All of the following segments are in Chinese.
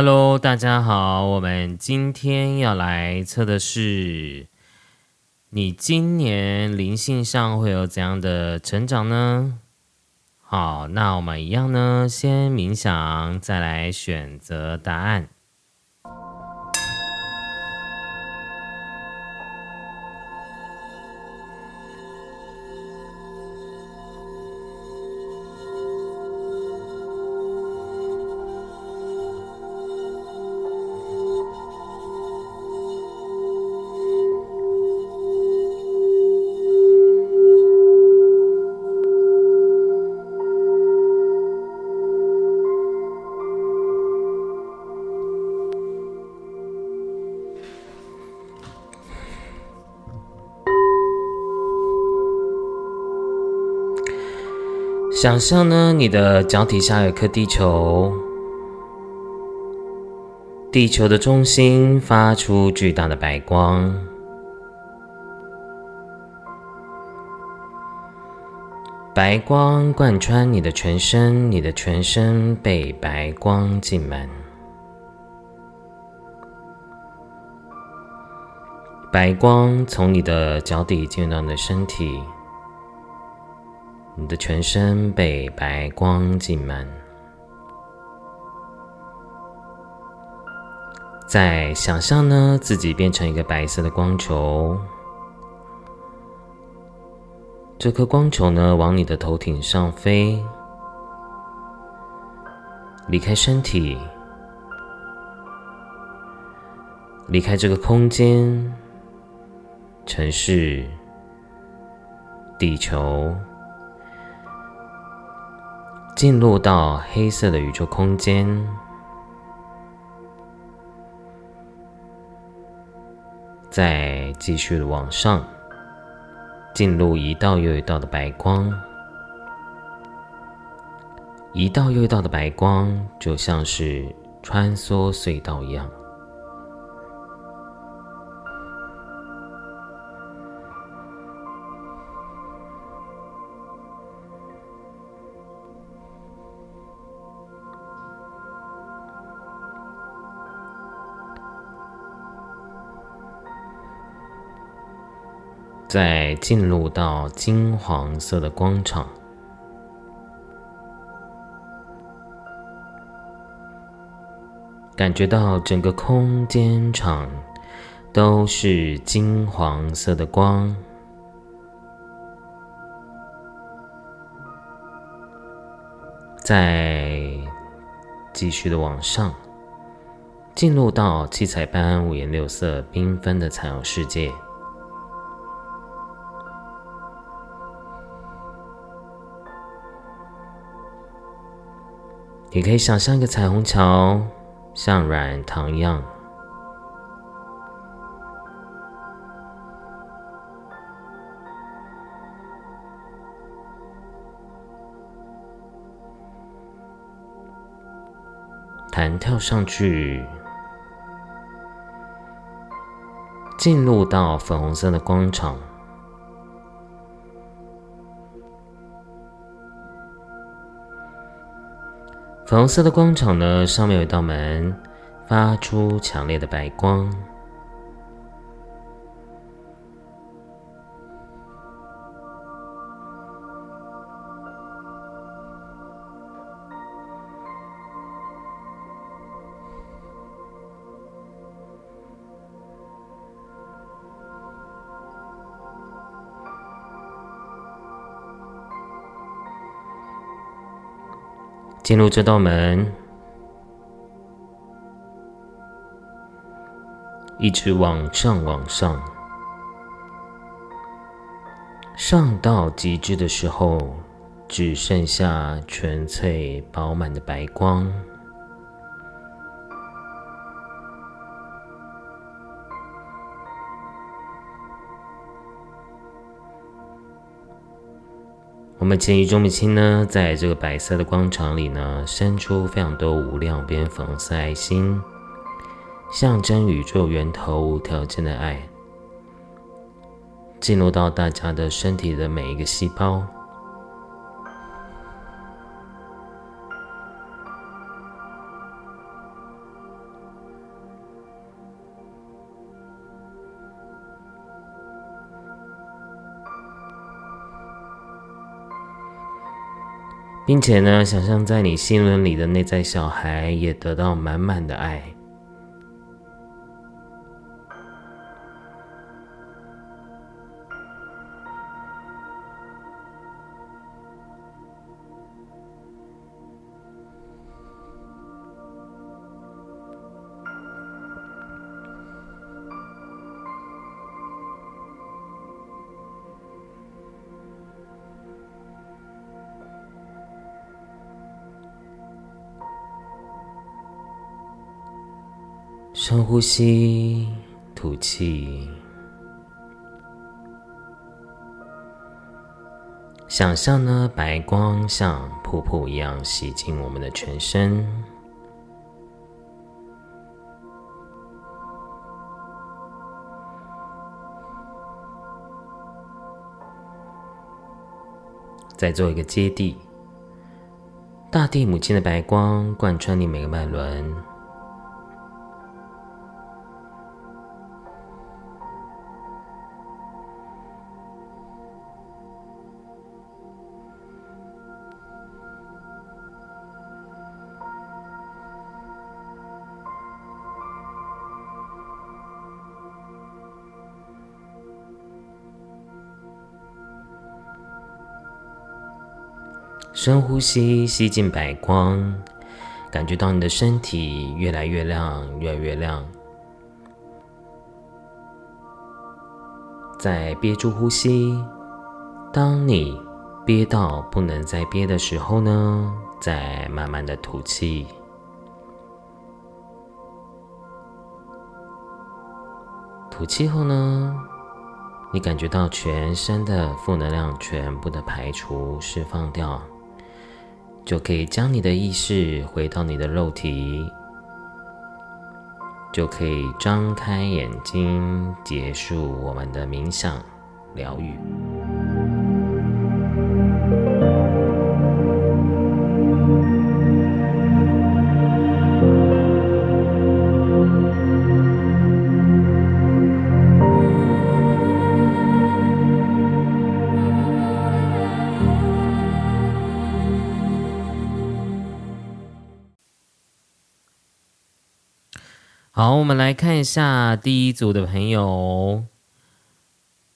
Hello，大家好，我们今天要来测的是你今年灵性上会有怎样的成长呢？好，那我们一样呢，先冥想，再来选择答案。想象呢，你的脚底下有颗地球，地球的中心发出巨大的白光，白光贯穿你的全身，你的全身被白光浸满，白光从你的脚底进入到你的身体。你的全身被白光浸满，在想象呢，自己变成一个白色的光球。这颗光球呢，往你的头顶上飞，离开身体，离开这个空间、城市、地球。进入到黑色的宇宙空间，再继续往上，进入一道又一道的白光，一道又一道的白光就像是穿梭隧道一样。再进入到金黄色的光场，感觉到整个空间场都是金黄色的光。再继续的往上，进入到七彩般、五颜六色、缤纷的彩虹世界。你可以想象一个彩虹桥，像软糖一样，弹跳上去，进入到粉红色的广场。粉红色的光场呢，上面有一道门，发出强烈的白光。进入这道门，一直往上，往上，上到极致的时候，只剩下纯粹饱满的白光。们前一钟母亲呢，在这个白色的广场里呢，伸出非常多无量边粉红色爱心，象征宇宙源头无条件的爱，进入到大家的身体的每一个细胞。并且呢，想象在你心轮里的内在小孩也得到满满的爱。深呼吸，吐气。想象呢，白光像瀑布一样洗净我们的全身。再做一个接地，大地母亲的白光贯穿你每个脉轮。深呼吸，吸进白光，感觉到你的身体越来越亮，越来越亮。再憋住呼吸，当你憋到不能再憋的时候呢，再慢慢的吐气。吐气后呢，你感觉到全身的负能量全部的排除、释放掉。就可以将你的意识回到你的肉体，就可以张开眼睛，结束我们的冥想疗愈。我们来看一下第一组的朋友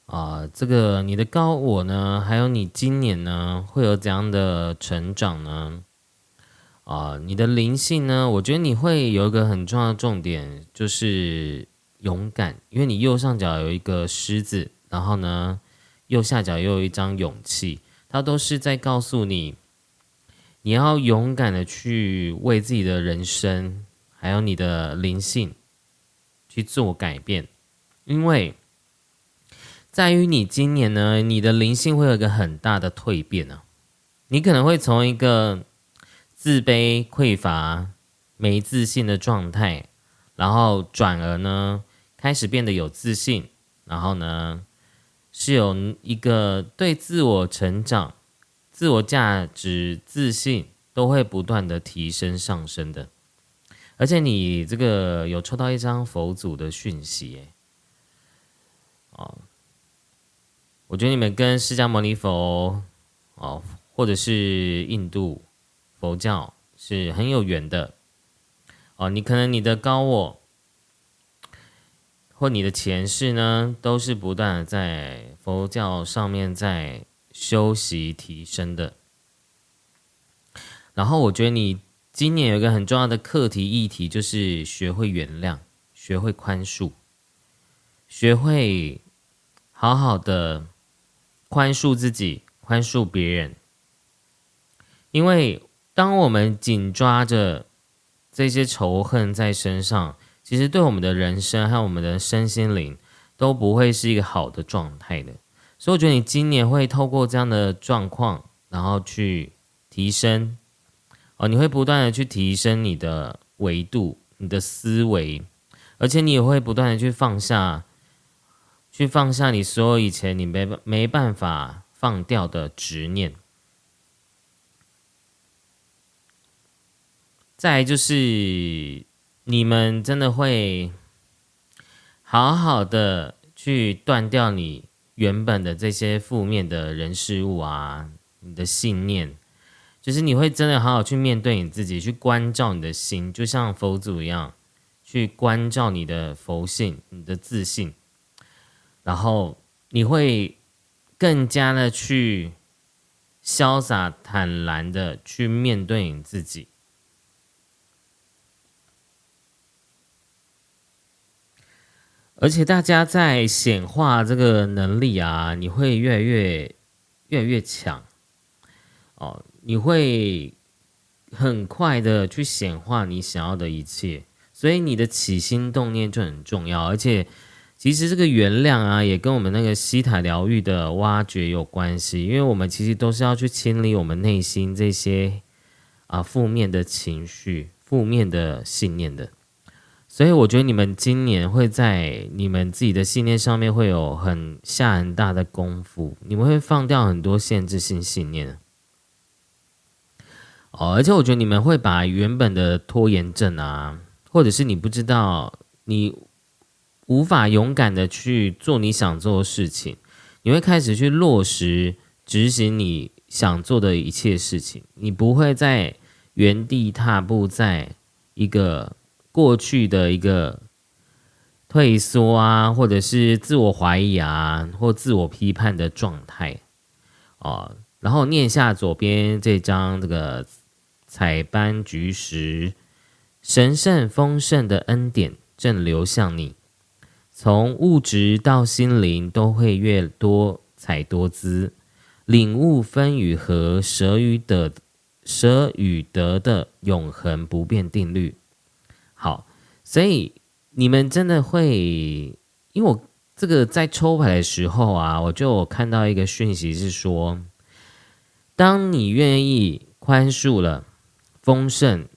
啊，这个你的高我呢，还有你今年呢会有怎样的成长呢？啊，你的灵性呢，我觉得你会有一个很重要的重点，就是勇敢，因为你右上角有一个狮子，然后呢，右下角又有一张勇气，它都是在告诉你，你要勇敢的去为自己的人生。还有你的灵性去做改变，因为在于你今年呢，你的灵性会有一个很大的蜕变呢。你可能会从一个自卑、匮乏、没自信的状态，然后转而呢开始变得有自信，然后呢是有一个对自我成长、自我价值、自信都会不断的提升上升的。而且你这个有抽到一张佛祖的讯息，哦，我觉得你们跟释迦牟尼佛，哦，或者是印度佛教是很有缘的，哦，你可能你的高我或你的前世呢，都是不断在佛教上面在修习提升的，然后我觉得你。今年有一个很重要的课题议题，就是学会原谅，学会宽恕，学会好好的宽恕自己，宽恕别人。因为当我们紧抓着这些仇恨在身上，其实对我们的人生还有我们的身心灵都不会是一个好的状态的。所以我觉得你今年会透过这样的状况，然后去提升。哦，你会不断的去提升你的维度、你的思维，而且你也会不断的去放下，去放下你所有以前你没没办法放掉的执念。再就是你们真的会好好的去断掉你原本的这些负面的人事物啊，你的信念。就是你会真的好好去面对你自己，去关照你的心，就像佛祖一样，去关照你的佛性、你的自信，然后你会更加的去潇洒坦然的去面对你自己。而且大家在显化这个能力啊，你会越来越越来越强哦，你会很快的去显化你想要的一切，所以你的起心动念就很重要。而且，其实这个原谅啊，也跟我们那个西塔疗愈的挖掘有关系，因为我们其实都是要去清理我们内心这些啊负面的情绪、负面的信念的。所以我觉得你们今年会在你们自己的信念上面会有很下很大的功夫，你们会放掉很多限制性信念。哦，而且我觉得你们会把原本的拖延症啊，或者是你不知道你无法勇敢的去做你想做的事情，你会开始去落实执行你想做的一切事情，你不会在原地踏步，在一个。过去的一个退缩啊，或者是自我怀疑啊，或自我批判的状态哦。然后念下左边这张这个彩斑菊时，神圣丰盛的恩典正流向你，从物质到心灵都会越多彩多姿，领悟分与合、舍与得、舍与得的永恒不变定律。好，所以你们真的会，因为我这个在抽牌的时候啊，我就看到一个讯息是说，当你愿意宽恕了，丰盛、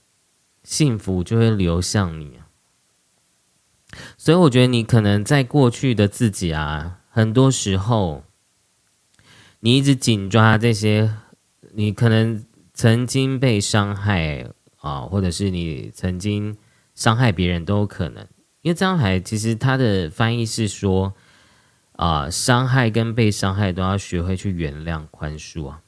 幸福就会流向你。所以我觉得你可能在过去的自己啊，很多时候你一直紧抓这些，你可能曾经被伤害啊，或者是你曾经。伤害别人都有可能，因为这张牌其实它的翻译是说，啊，伤害跟被伤害都要学会去原谅、宽恕啊。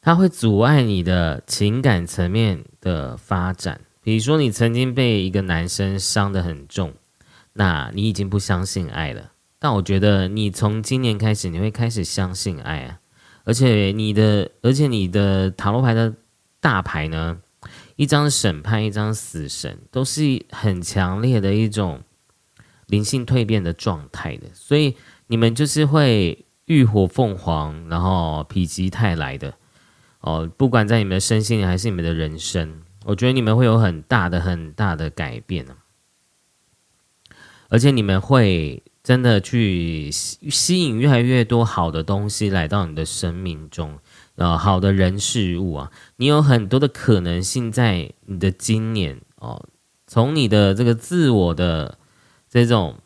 它会阻碍你的情感层面的发展。比如说，你曾经被一个男生伤得很重，那你已经不相信爱了。但我觉得你从今年开始，你会开始相信爱啊，而且你的，而且你的塔罗牌的大牌呢？一张审判，一张死神，都是很强烈的一种灵性蜕变的状态的，所以你们就是会浴火凤凰，然后否极泰来的哦。不管在你们的身心还是你们的人生，我觉得你们会有很大的、很大的改变呢。而且你们会真的去吸引越来越多好的东西来到你的生命中。呃，好的人事物啊，你有很多的可能性在你的今年哦。从你的这个自我的这种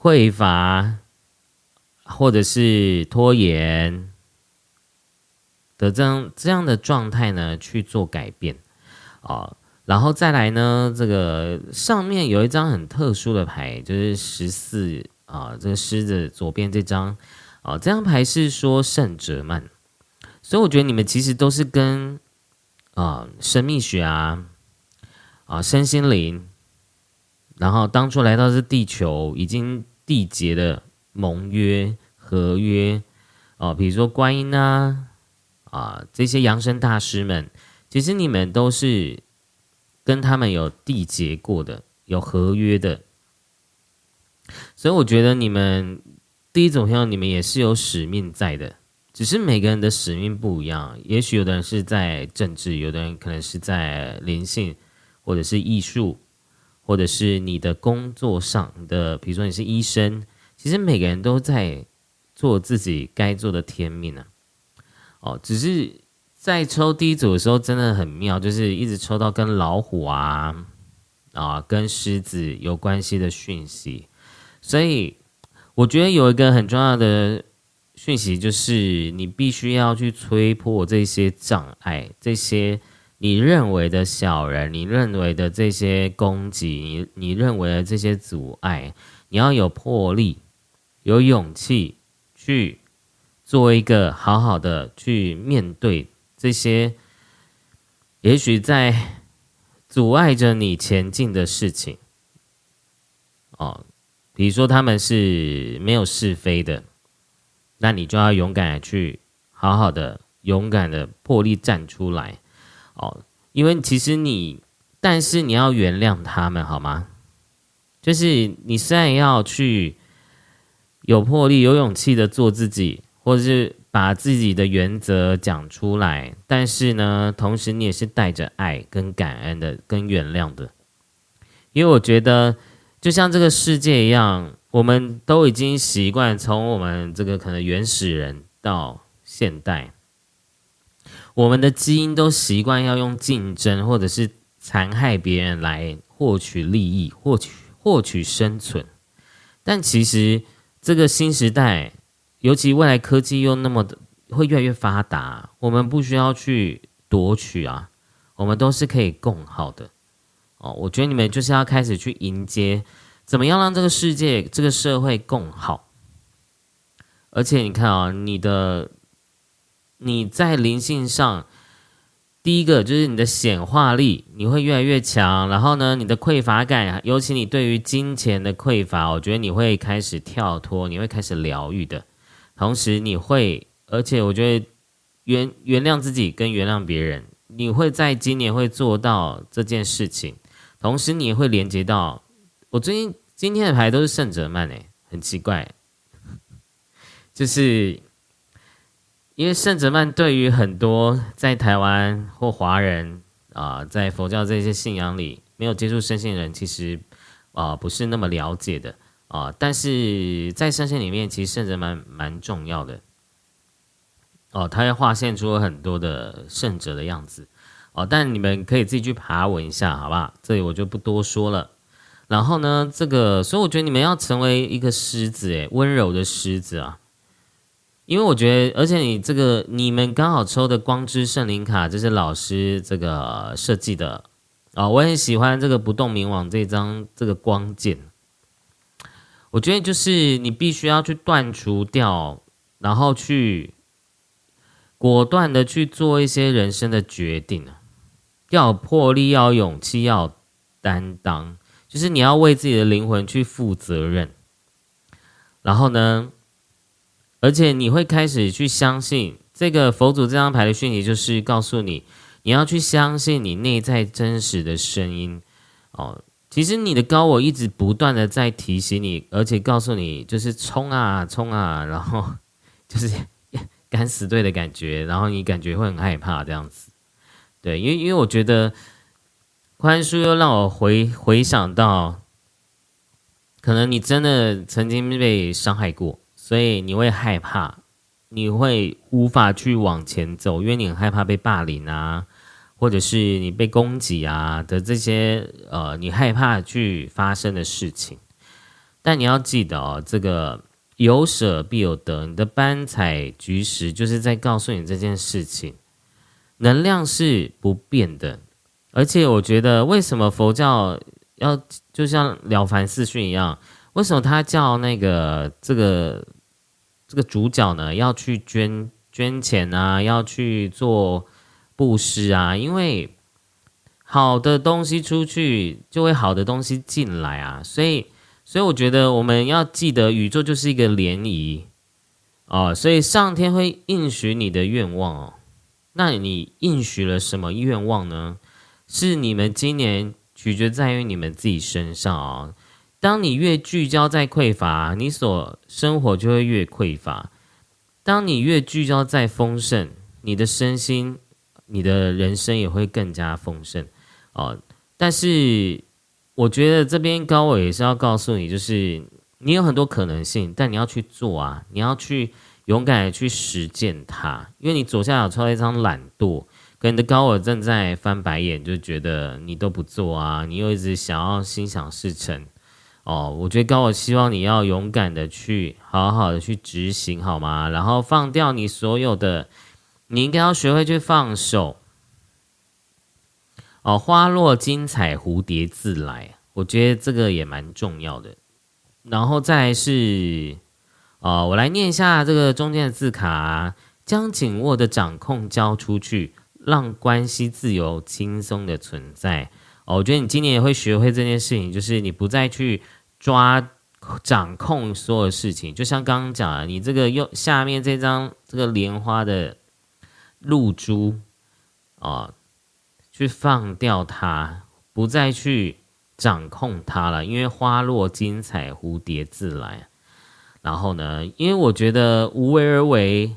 匮乏，或者是拖延的这样这样的状态呢，去做改变啊。然后再来呢，这个上面有一张很特殊的牌，就是十四啊，这个狮子左边这张啊，这张牌是说圣哲曼。所以我觉得你们其实都是跟啊生命学啊啊身心灵，然后当初来到这地球已经缔结的盟约合约哦，比如说观音啊啊这些扬声大师们，其实你们都是跟他们有缔结过的有合约的，所以我觉得你们第一种情况，你们也是有使命在的。只是每个人的使命不一样，也许有的人是在政治，有的人可能是在灵性，或者是艺术，或者是你的工作上的，比如说你是医生，其实每个人都在做自己该做的天命啊。哦，只是在抽第一组的时候真的很妙，就是一直抽到跟老虎啊啊跟狮子有关系的讯息，所以我觉得有一个很重要的。讯息就是，你必须要去吹破这些障碍，这些你认为的小人，你认为的这些攻击，你你认为的这些阻碍，你要有魄力，有勇气去做一个好好的去面对这些，也许在阻碍着你前进的事情。哦，比如说他们是没有是非的，那你就要勇敢去好好的、勇敢的破例站出来。哦，因为其实你，但是你要原谅他们，好吗？就是你虽然要去有魄力、有勇气的做自己，或者是把自己的原则讲出来，但是呢，同时你也是带着爱、跟感恩的、跟原谅的。因为我觉得，就像这个世界一样，我们都已经习惯从我们这个可能原始人到现代，我们的基因都习惯要用竞争或者是残害别人来获取利益、获取。获取生存，但其实这个新时代，尤其未来科技又那么的会越来越发达，我们不需要去夺取啊，我们都是可以共好的哦。我觉得你们就是要开始去迎接，怎么样让这个世界、这个社会共好。而且你看啊，你的你在灵性上。第一个就是你的显化力，你会越来越强。然后呢，你的匮乏感，尤其你对于金钱的匮乏，我觉得你会开始跳脱，你会开始疗愈的。同时，你会，而且我觉得原原谅自己跟原谅别人，你会在今年会做到这件事情。同时，你会连接到我最近今天的牌都是圣哲曼诶，很奇怪，就是。因为圣哲曼对于很多在台湾或华人啊，在佛教这些信仰里没有接触圣性人，其实啊不是那么了解的啊。但是在圣性里面，其实圣哲曼蛮重要的哦，他要画现出了很多的圣者的样子哦。但你们可以自己去爬文一下，好不好？这里我就不多说了。然后呢，这个所以我觉得你们要成为一个狮子，诶，温柔的狮子啊。因为我觉得，而且你这个你们刚好抽的光之圣灵卡，这是老师这个设计的啊，我很喜欢这个不动明王这张这个光剑。我觉得就是你必须要去断除掉，然后去果断的去做一些人生的决定，要有魄力，要有勇气，要担当，就是你要为自己的灵魂去负责任。然后呢？而且你会开始去相信这个佛祖这张牌的讯息，就是告诉你，你要去相信你内在真实的声音哦。其实你的高我一直不断的在提醒你，而且告诉你，就是冲啊冲啊，然后 就是敢死队的感觉，然后你感觉会很害怕这样子。对，因为因为我觉得宽恕又让我回回想到，可能你真的曾经被伤害过。所以你会害怕，你会无法去往前走，因为你很害怕被霸凌啊，或者是你被攻击啊的这些呃，你害怕去发生的事情。但你要记得哦，这个有舍必有得，你的斑彩菊石就是在告诉你这件事情，能量是不变的。而且我觉得，为什么佛教要就像了凡四训一样？为什么他叫那个这个这个主角呢？要去捐捐钱啊，要去做布施啊？因为好的东西出去，就会好的东西进来啊。所以，所以我觉得我们要记得，宇宙就是一个涟漪哦。所以上天会应许你的愿望哦。那你应许了什么愿望呢？是你们今年取决在于你们自己身上啊。当你越聚焦在匮乏，你所生活就会越匮乏；当你越聚焦在丰盛，你的身心、你的人生也会更加丰盛哦。但是，我觉得这边高伟也是要告诉你，就是你有很多可能性，但你要去做啊，你要去勇敢的去实践它。因为你左下角抽了一张懒惰，可你的高伟正在翻白眼，就觉得你都不做啊，你又一直想要心想事成。哦，我觉得高，我希望你要勇敢的去好好的去执行，好吗？然后放掉你所有的，你应该要学会去放手。哦，花落精彩，蝴蝶自来，我觉得这个也蛮重要的。然后再是，哦，我来念一下这个中间的字卡：将紧握的掌控交出去，让关系自由轻松的存在。哦，我觉得你今年也会学会这件事情，就是你不再去抓掌控所有事情。就像刚刚讲的，你这个右下面这张这个莲花的露珠，啊，去放掉它，不再去掌控它了。因为花落精彩，蝴蝶自来。然后呢，因为我觉得无为而为，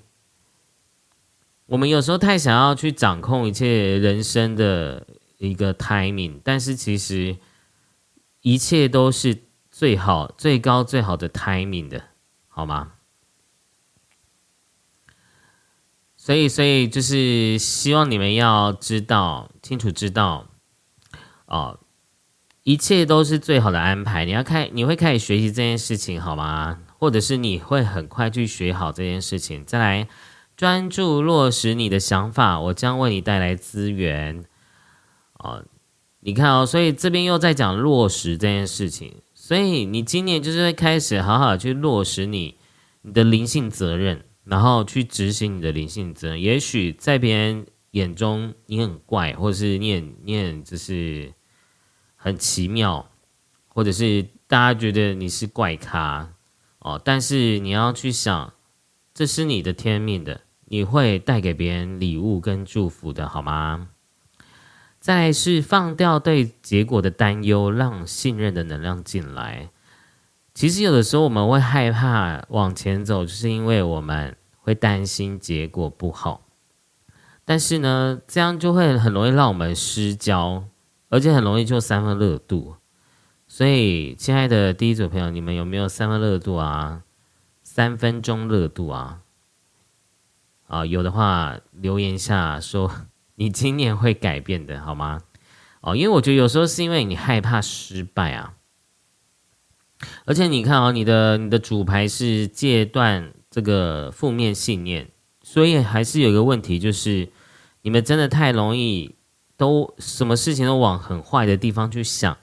我们有时候太想要去掌控一切人生的。一个 timing，但是其实一切都是最好、最高、最好的 timing 的，好吗？所以，所以就是希望你们要知道、清楚知道，哦，一切都是最好的安排。你要开，你会开始学习这件事情，好吗？或者是你会很快去学好这件事情，再来专注落实你的想法，我将为你带来资源。哦，你看哦，所以这边又在讲落实这件事情，所以你今年就是会开始好好去落实你你的灵性责任，然后去执行你的灵性责任。也许在别人眼中你很怪，或者是你很你很就是很奇妙，或者是大家觉得你是怪咖哦，但是你要去想，这是你的天命的，你会带给别人礼物跟祝福的，好吗？再是放掉对结果的担忧，让信任的能量进来。其实有的时候我们会害怕往前走，就是因为我们会担心结果不好。但是呢，这样就会很容易让我们失焦，而且很容易就三分热度。所以，亲爱的第一组朋友，你们有没有三分热度啊？三分钟热度啊？啊，有的话留言下说。你今年会改变的，好吗？哦，因为我觉得有时候是因为你害怕失败啊，而且你看哦，你的你的主牌是戒断这个负面信念，所以还是有一个问题，就是你们真的太容易都什么事情都往很坏的地方去想。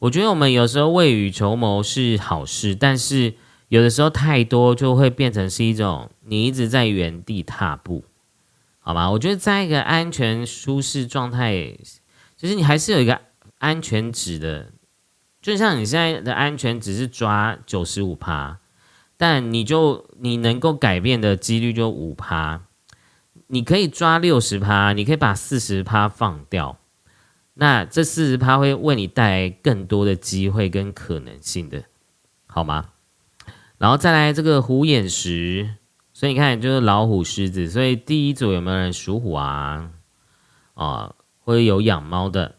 我觉得我们有时候未雨绸缪是好事，但是有的时候太多就会变成是一种你一直在原地踏步。好吧，我觉得在一个安全舒适状态，其实你还是有一个安全值的，就像你现在的安全只是抓九十五趴，但你就你能够改变的几率就五趴，你可以抓六十趴，你可以把四十趴放掉，那这四十趴会为你带来更多的机会跟可能性的，好吗？然后再来这个虎眼石。所以你看，就是老虎、狮子。所以第一组有没有人属虎啊？啊，或者有养猫的？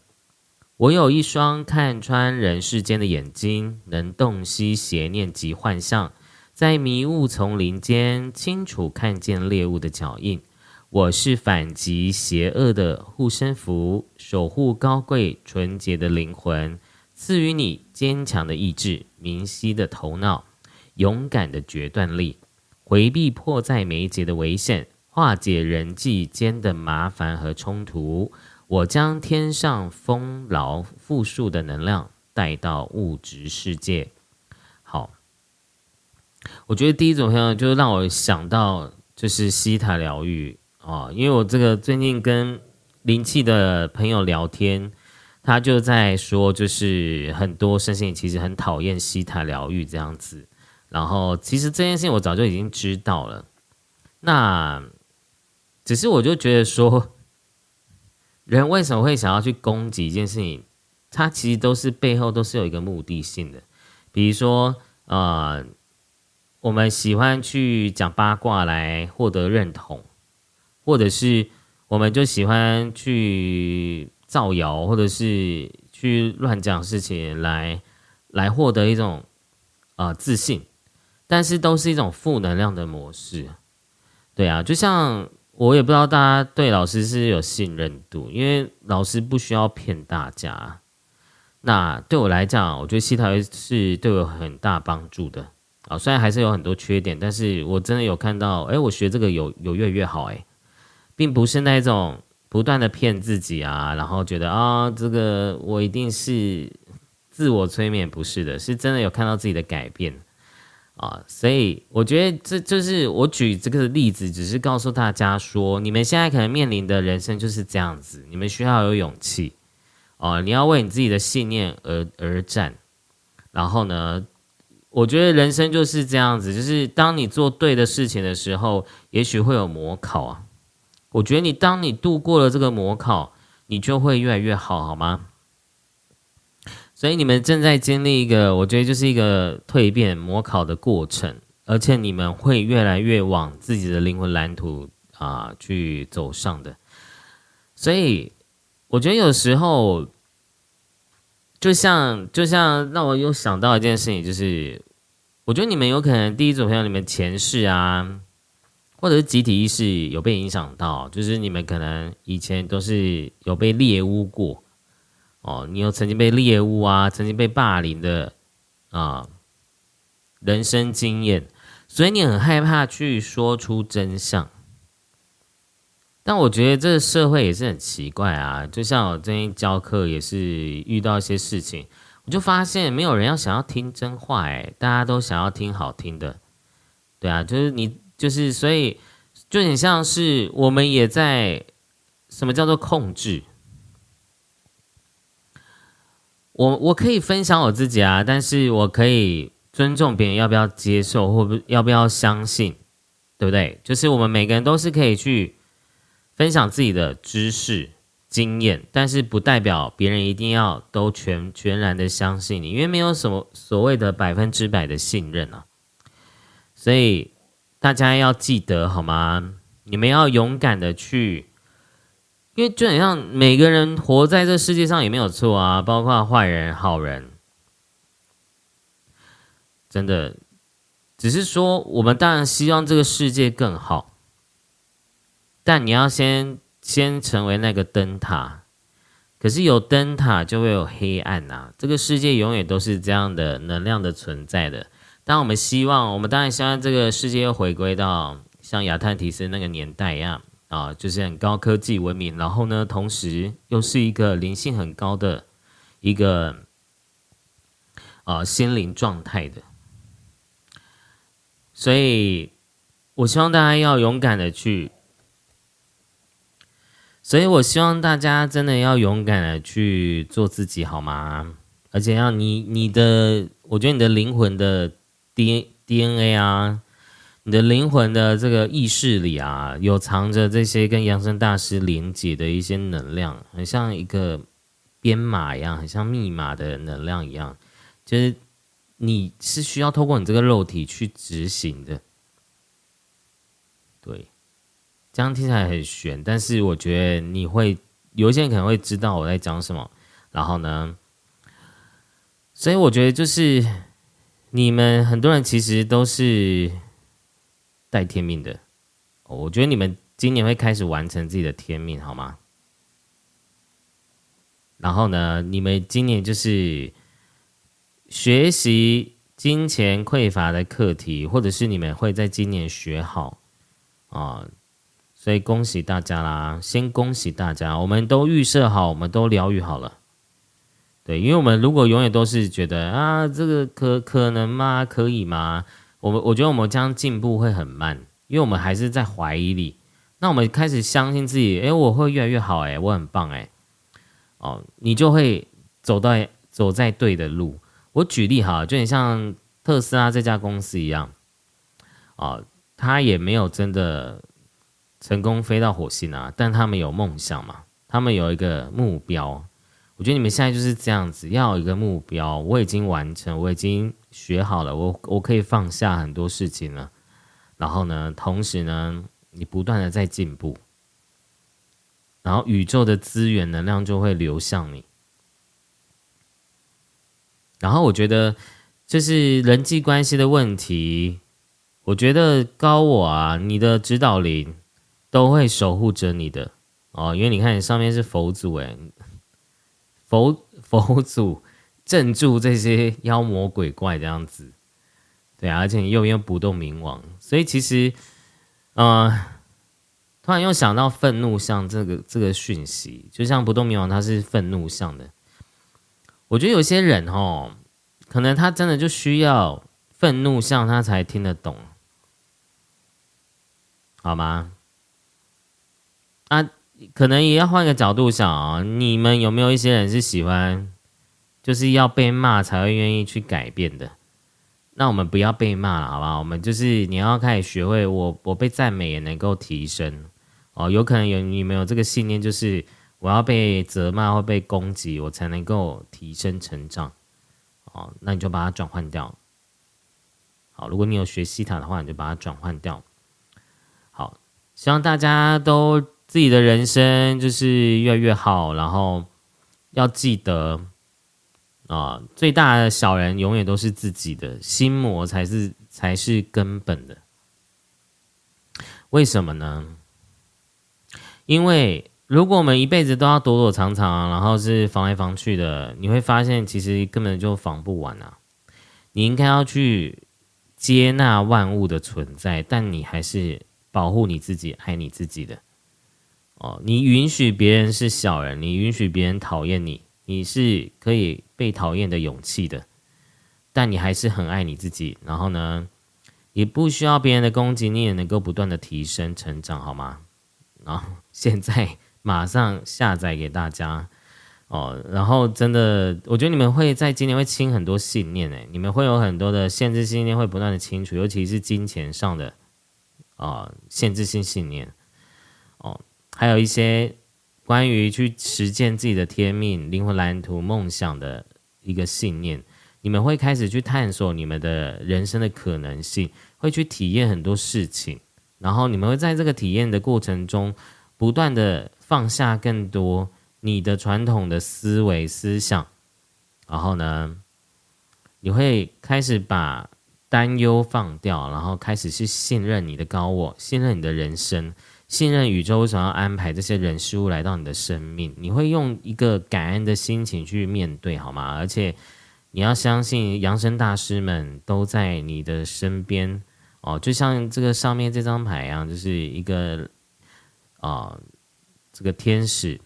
我有一双看穿人世间的眼睛，能洞悉邪念及幻象，在迷雾丛林间清楚看见猎物的脚印。我是反击邪恶的护身符，守护高贵纯洁的灵魂，赐予你坚强的意志、明晰的头脑、勇敢的决断力。回避迫在眉睫的危险，化解人际间的麻烦和冲突。我将天上丰饶富庶的能量带到物质世界。好，我觉得第一种朋友就是让我想到就是西塔疗愈啊，因为我这个最近跟灵气的朋友聊天，他就在说，就是很多身心其实很讨厌西塔疗愈这样子。然后，其实这件事情我早就已经知道了。那只是我就觉得说，人为什么会想要去攻击一件事情？它其实都是背后都是有一个目的性的。比如说，呃，我们喜欢去讲八卦来获得认同，或者是我们就喜欢去造谣，或者是去乱讲事情来来获得一种啊自信。但是都是一种负能量的模式，对啊，就像我也不知道大家对老师是有信任度，因为老师不需要骗大家。那对我来讲，我觉得西塔是对我很大帮助的啊。虽然还是有很多缺点，但是我真的有看到，哎，我学这个有有越来越好，哎，并不是那种不断的骗自己啊，然后觉得啊，这个我一定是自我催眠，不是的，是真的有看到自己的改变。啊，所以我觉得这就是我举这个例子，只是告诉大家说，你们现在可能面临的人生就是这样子，你们需要有勇气哦，你要为你自己的信念而而战。然后呢，我觉得人生就是这样子，就是当你做对的事情的时候，也许会有模考啊。我觉得你当你度过了这个模考，你就会越来越好，好吗？所以你们正在经历一个，我觉得就是一个蜕变、模考的过程，而且你们会越来越往自己的灵魂蓝图啊去走上的。所以我觉得有时候，就像就像让我又想到一件事情，就是我觉得你们有可能第一组朋友，你们前世啊，或者是集体意识有被影响到，就是你们可能以前都是有被猎污过。哦，你有曾经被猎物啊，曾经被霸凌的啊，人生经验，所以你很害怕去说出真相。但我觉得这个社会也是很奇怪啊，就像我最近教课也是遇到一些事情，我就发现没有人要想要听真话，哎，大家都想要听好听的，对啊，就是你就是所以就很像是我们也在什么叫做控制。我我可以分享我自己啊，但是我可以尊重别人要不要接受或不要不要相信，对不对？就是我们每个人都是可以去分享自己的知识经验，但是不代表别人一定要都全全然的相信你，因为没有什么所谓的百分之百的信任啊。所以大家要记得好吗？你们要勇敢的去。因为就很像每个人活在这世界上也没有错啊，包括坏人、好人，真的，只是说我们当然希望这个世界更好，但你要先先成为那个灯塔，可是有灯塔就会有黑暗呐，这个世界永远都是这样的能量的存在的。当我们希望，我们当然希望这个世界又回归到像亚特提斯那个年代一样。啊，就是很高科技文明，然后呢，同时又是一个灵性很高的一个啊心灵状态的，所以我希望大家要勇敢的去，所以我希望大家真的要勇敢的去做自己，好吗？而且要你你的，我觉得你的灵魂的 D D N A 啊。你的灵魂的这个意识里啊，有藏着这些跟扬声大师连接的一些能量，很像一个编码一样，很像密码的能量一样，就是你是需要透过你这个肉体去执行的。对，这样听起来很玄，但是我觉得你会有一些人可能会知道我在讲什么。然后呢，所以我觉得就是你们很多人其实都是。带天命的，我觉得你们今年会开始完成自己的天命，好吗？然后呢，你们今年就是学习金钱匮乏的课题，或者是你们会在今年学好啊，所以恭喜大家啦！先恭喜大家，我们都预设好，我们都疗愈好了。对，因为我们如果永远都是觉得啊，这个可可能吗？可以吗？我们我觉得我们将进步会很慢，因为我们还是在怀疑里。那我们开始相信自己，哎，我会越来越好，哎，我很棒，哎，哦，你就会走到走在对的路。我举例哈，就很像特斯拉这家公司一样，啊，他也没有真的成功飞到火星啊，但他们有梦想嘛，他们有一个目标。我觉得你们现在就是这样子，要有一个目标。我已经完成，我已经学好了，我我可以放下很多事情了。然后呢，同时呢，你不断的在进步，然后宇宙的资源能量就会流向你。然后我觉得，就是人际关系的问题，我觉得高我啊，你的指导灵都会守护着你的哦，因为你看你上面是佛祖哎。佛佛祖镇住这些妖魔鬼怪这样子，对啊，而且你右边不动明王，所以其实，呃，突然又想到愤怒像这个这个讯息，就像不动明王他是愤怒像的，我觉得有些人哦，可能他真的就需要愤怒相，他才听得懂，好吗？可能也要换个角度想啊，你们有没有一些人是喜欢，就是要被骂才会愿意去改变的？那我们不要被骂了，好不好？我们就是你要开始学会，我我被赞美也能够提升哦。有可能有你们有这个信念，就是我要被责骂或被攻击，我才能够提升成长哦。那你就把它转换掉。好，如果你有学西塔的话，你就把它转换掉。好，希望大家都自己的人生就是越来越好，然后要记得。啊，最大的小人永远都是自己的心魔，才是才是根本的。为什么呢？因为如果我们一辈子都要躲躲藏藏，然后是防来防去的，你会发现其实根本就防不完啊！你应该要去接纳万物的存在，但你还是保护你自己，爱你自己的。哦，你允许别人是小人，你允许别人讨厌你。你是可以被讨厌的勇气的，但你还是很爱你自己。然后呢，也不需要别人的攻击，你也能够不断的提升成长，好吗？然后现在马上下载给大家哦。然后真的，我觉得你们会在今年会清很多信念诶，你们会有很多的限制信念会不断的清除，尤其是金钱上的啊限制性信念哦，还有一些。关于去实践自己的天命、灵魂蓝图、梦想的一个信念，你们会开始去探索你们的人生的可能性，会去体验很多事情，然后你们会在这个体验的过程中，不断的放下更多你的传统的思维思想，然后呢，你会开始把担忧放掉，然后开始去信任你的高我，信任你的人生。信任宇宙为什么要安排这些人事物来到你的生命？你会用一个感恩的心情去面对，好吗？而且你要相信，扬声大师们都在你的身边哦，就像这个上面这张牌一样，就是一个啊，这个天使，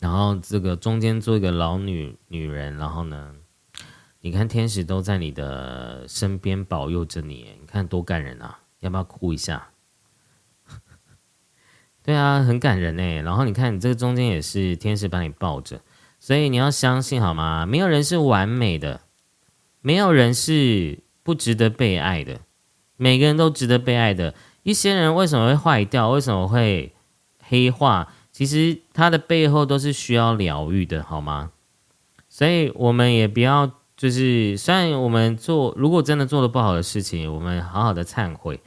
然后这个中间做一个老女女人，然后呢，你看天使都在你的身边保佑着你，你看多感人啊！要不要哭一下？对啊，很感人哎。然后你看，你这个中间也是天使把你抱着，所以你要相信好吗？没有人是完美的，没有人是不值得被爱的，每个人都值得被爱的。一些人为什么会坏掉？为什么会黑化？其实他的背后都是需要疗愈的，好吗？所以我们也不要就是，虽然我们做如果真的做的不好的事情，我们好好的忏悔，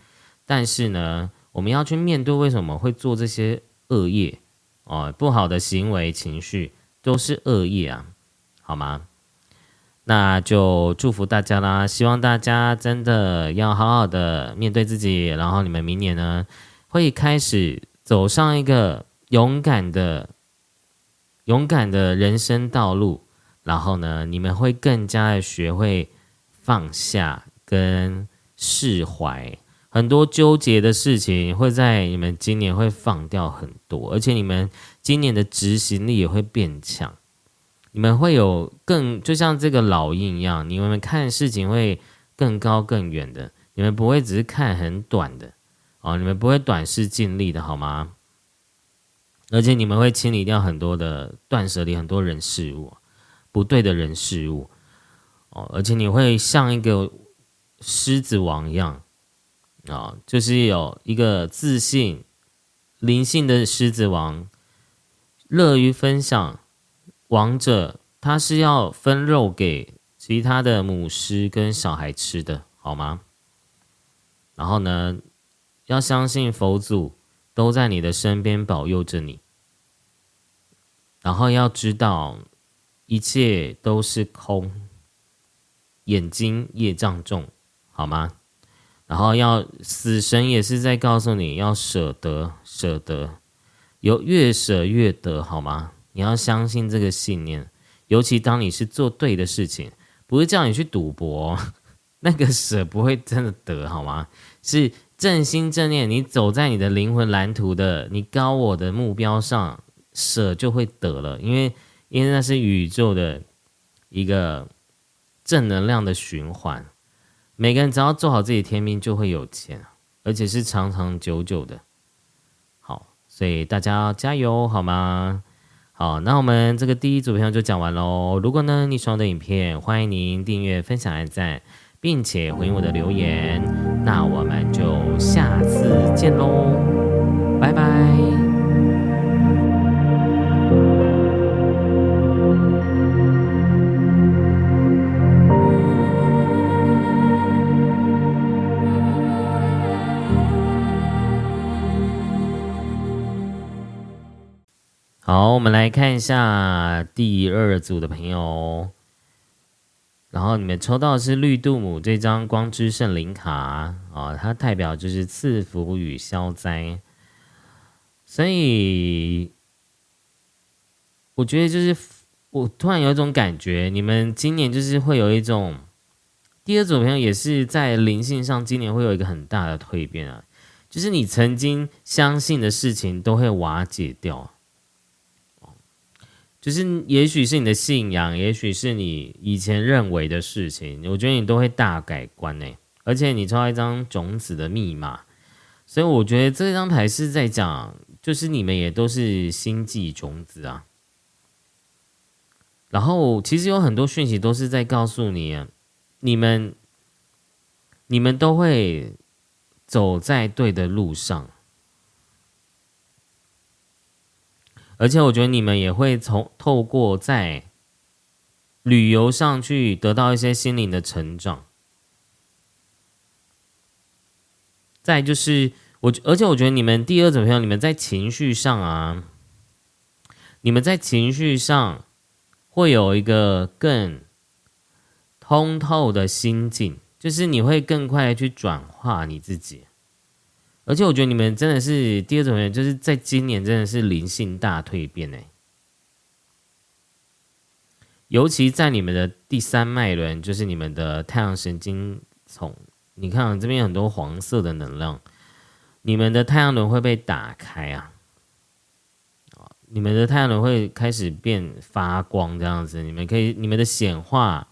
但是呢。我们要去面对为什么会做这些恶业哦，不好的行为、情绪都是恶业啊，好吗？那就祝福大家啦！希望大家真的要好好的面对自己，然后你们明年呢会开始走上一个勇敢的、勇敢的人生道路，然后呢，你们会更加的学会放下跟释怀。很多纠结的事情会在你们今年会放掉很多，而且你们今年的执行力也会变强。你们会有更就像这个老鹰一样，你们看事情会更高更远的。你们不会只是看很短的哦，你们不会短视尽力的好吗？而且你们会清理掉很多的断舍离，很多人事物不对的人事物哦，而且你会像一个狮子王一样。啊，就是有一个自信、灵性的狮子王，乐于分享。王者他是要分肉给其他的母狮跟小孩吃的，好吗？然后呢，要相信佛祖都在你的身边保佑着你。然后要知道一切都是空，眼睛业障重，好吗？然后要死神也是在告诉你要舍得，舍得，有越舍越得，好吗？你要相信这个信念，尤其当你是做对的事情，不是叫你去赌博，那个舍不会真的得，好吗？是正心正念，你走在你的灵魂蓝图的你高我的目标上，舍就会得了，因为因为那是宇宙的一个正能量的循环。每个人只要做好自己天命，就会有钱，而且是长长久久的。好，所以大家加油好吗？好，那我们这个第一组片就讲完喽。如果呢你喜欢的影片，欢迎您订阅、分享、按赞，并且回应我的留言。那我们就下次见喽，拜拜。好，我们来看一下第二组的朋友。然后你们抽到的是绿度母这张光之圣灵卡啊，它代表就是赐福与消灾。所以我觉得就是我突然有一种感觉，你们今年就是会有一种第二组朋友也是在灵性上，今年会有一个很大的蜕变啊，就是你曾经相信的事情都会瓦解掉。就是，也许是你的信仰，也许是你以前认为的事情，我觉得你都会大改观呢。而且你抽到一张种子的密码，所以我觉得这张牌是在讲，就是你们也都是星际种子啊。然后其实有很多讯息都是在告诉你，你们，你们都会走在对的路上。而且我觉得你们也会从透过在旅游上去得到一些心灵的成长。再就是我，而且我觉得你们第二种朋友，你们在情绪上啊，你们在情绪上会有一个更通透的心境，就是你会更快的去转化你自己。而且我觉得你们真的是第二种人，就是在今年真的是灵性大蜕变哎，尤其在你们的第三脉轮，就是你们的太阳神经丛，你看这边很多黄色的能量，你们的太阳轮会被打开啊，你们的太阳轮会开始变发光，这样子，你们可以，你们的显化，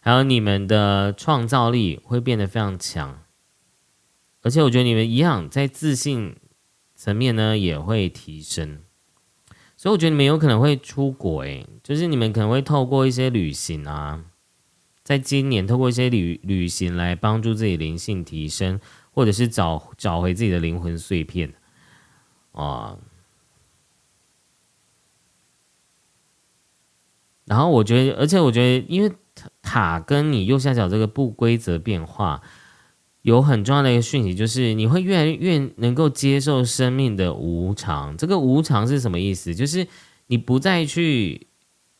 还有你们的创造力会变得非常强。而且我觉得你们一样，在自信层面呢也会提升，所以我觉得你们有可能会出国，诶，就是你们可能会透过一些旅行啊，在今年透过一些旅旅行来帮助自己灵性提升，或者是找找回自己的灵魂碎片啊。然后我觉得，而且我觉得，因为塔塔跟你右下角这个不规则变化。有很重要的一个讯息，就是你会越来越能够接受生命的无常。这个无常是什么意思？就是你不再去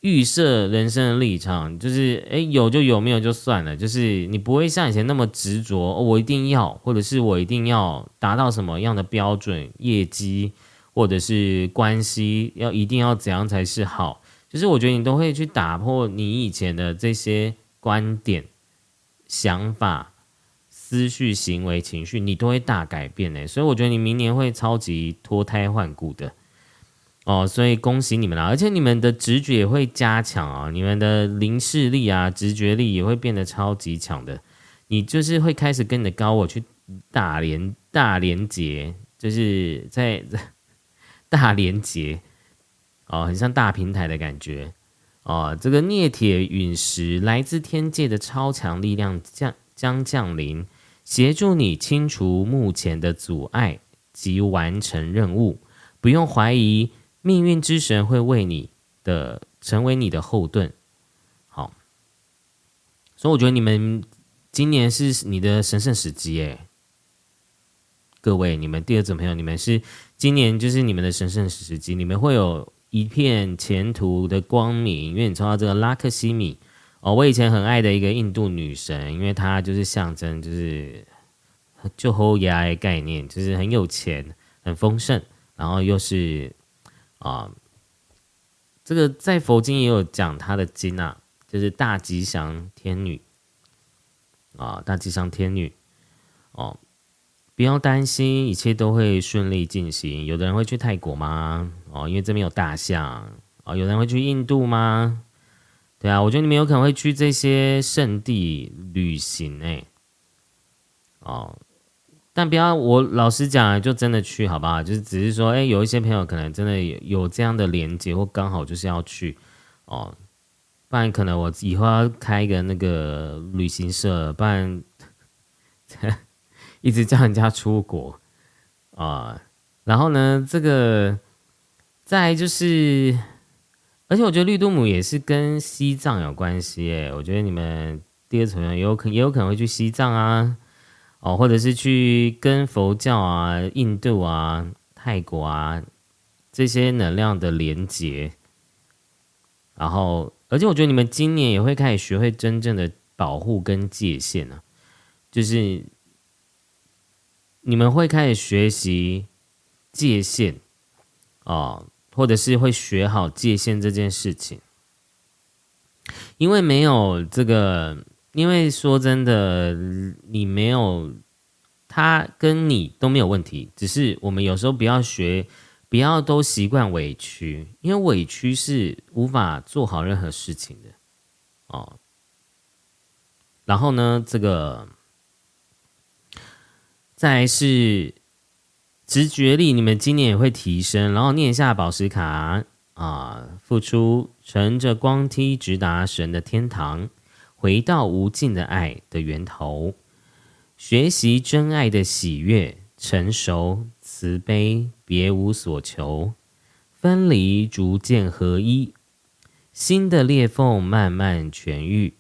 预设人生的立场，就是诶有就有，没有就算了。就是你不会像以前那么执着，我一定要，或者是我一定要达到什么样的标准、业绩，或者是关系，要一定要怎样才是好。就是我觉得你都会去打破你以前的这些观点、想法。思绪、行为、情绪，你都会大改变呢。所以我觉得你明年会超级脱胎换骨的哦，所以恭喜你们啦！而且你们的直觉也会加强啊，你们的灵视力啊、直觉力也会变得超级强的。你就是会开始跟你的高我去大连大连接，就是在 大连接哦，很像大平台的感觉哦。这个镍铁陨石来自天界的超强力量降将降临。协助你清除目前的阻碍及完成任务，不用怀疑，命运之神会为你的成为你的后盾。好，所以我觉得你们今年是你的神圣时机诶，各位，你们第二组朋友，你们是今年就是你们的神圣时机，你们会有一片前途的光明，因为你抽到这个拉克西米。哦，我以前很爱的一个印度女神，因为她就是象征，就是就后牙的概念，就是很有钱、很丰盛，然后又是啊，这个在佛经也有讲她的经啊，就是大吉祥天女啊，大吉祥天女哦，不要担心，一切都会顺利进行。有的人会去泰国吗？哦，因为这边有大象哦，有人会去印度吗？对啊，我觉得你们有可能会去这些圣地旅行哎，哦，但不要我老实讲，就真的去好不好？就是只是说，哎，有一些朋友可能真的有有这样的连接，或刚好就是要去哦，不然可能我以后要开一个那个旅行社，不然 一直叫人家出国啊。然后呢，这个再就是。而且我觉得绿度母也是跟西藏有关系耶。我觉得你们第二层也有可也有可能会去西藏啊，哦，或者是去跟佛教啊、印度啊、泰国啊这些能量的连接。然后，而且我觉得你们今年也会开始学会真正的保护跟界限啊，就是你们会开始学习界限哦。或者是会学好界限这件事情，因为没有这个，因为说真的，你没有他跟你都没有问题，只是我们有时候不要学，不要都习惯委屈，因为委屈是无法做好任何事情的哦。然后呢，这个再是。直觉力，你们今年也会提升。然后念一下宝石卡啊，付出乘着光梯直达神的天堂，回到无尽的爱的源头，学习真爱的喜悦，成熟慈悲，别无所求，分离逐渐合一，新的裂缝慢慢痊愈，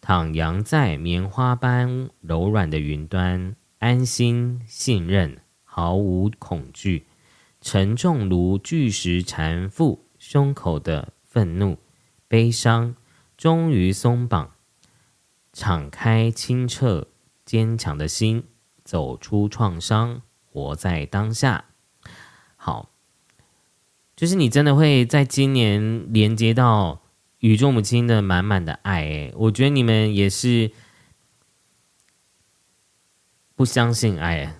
徜徉在棉花般柔软的云端，安心信任。毫无恐惧，沉重如巨石缠缚胸口的愤怒、悲伤，终于松绑，敞开清澈坚强的心，走出创伤，活在当下。好，就是你真的会在今年连接到宇宙母亲的满满的爱。诶，我觉得你们也是不相信爱。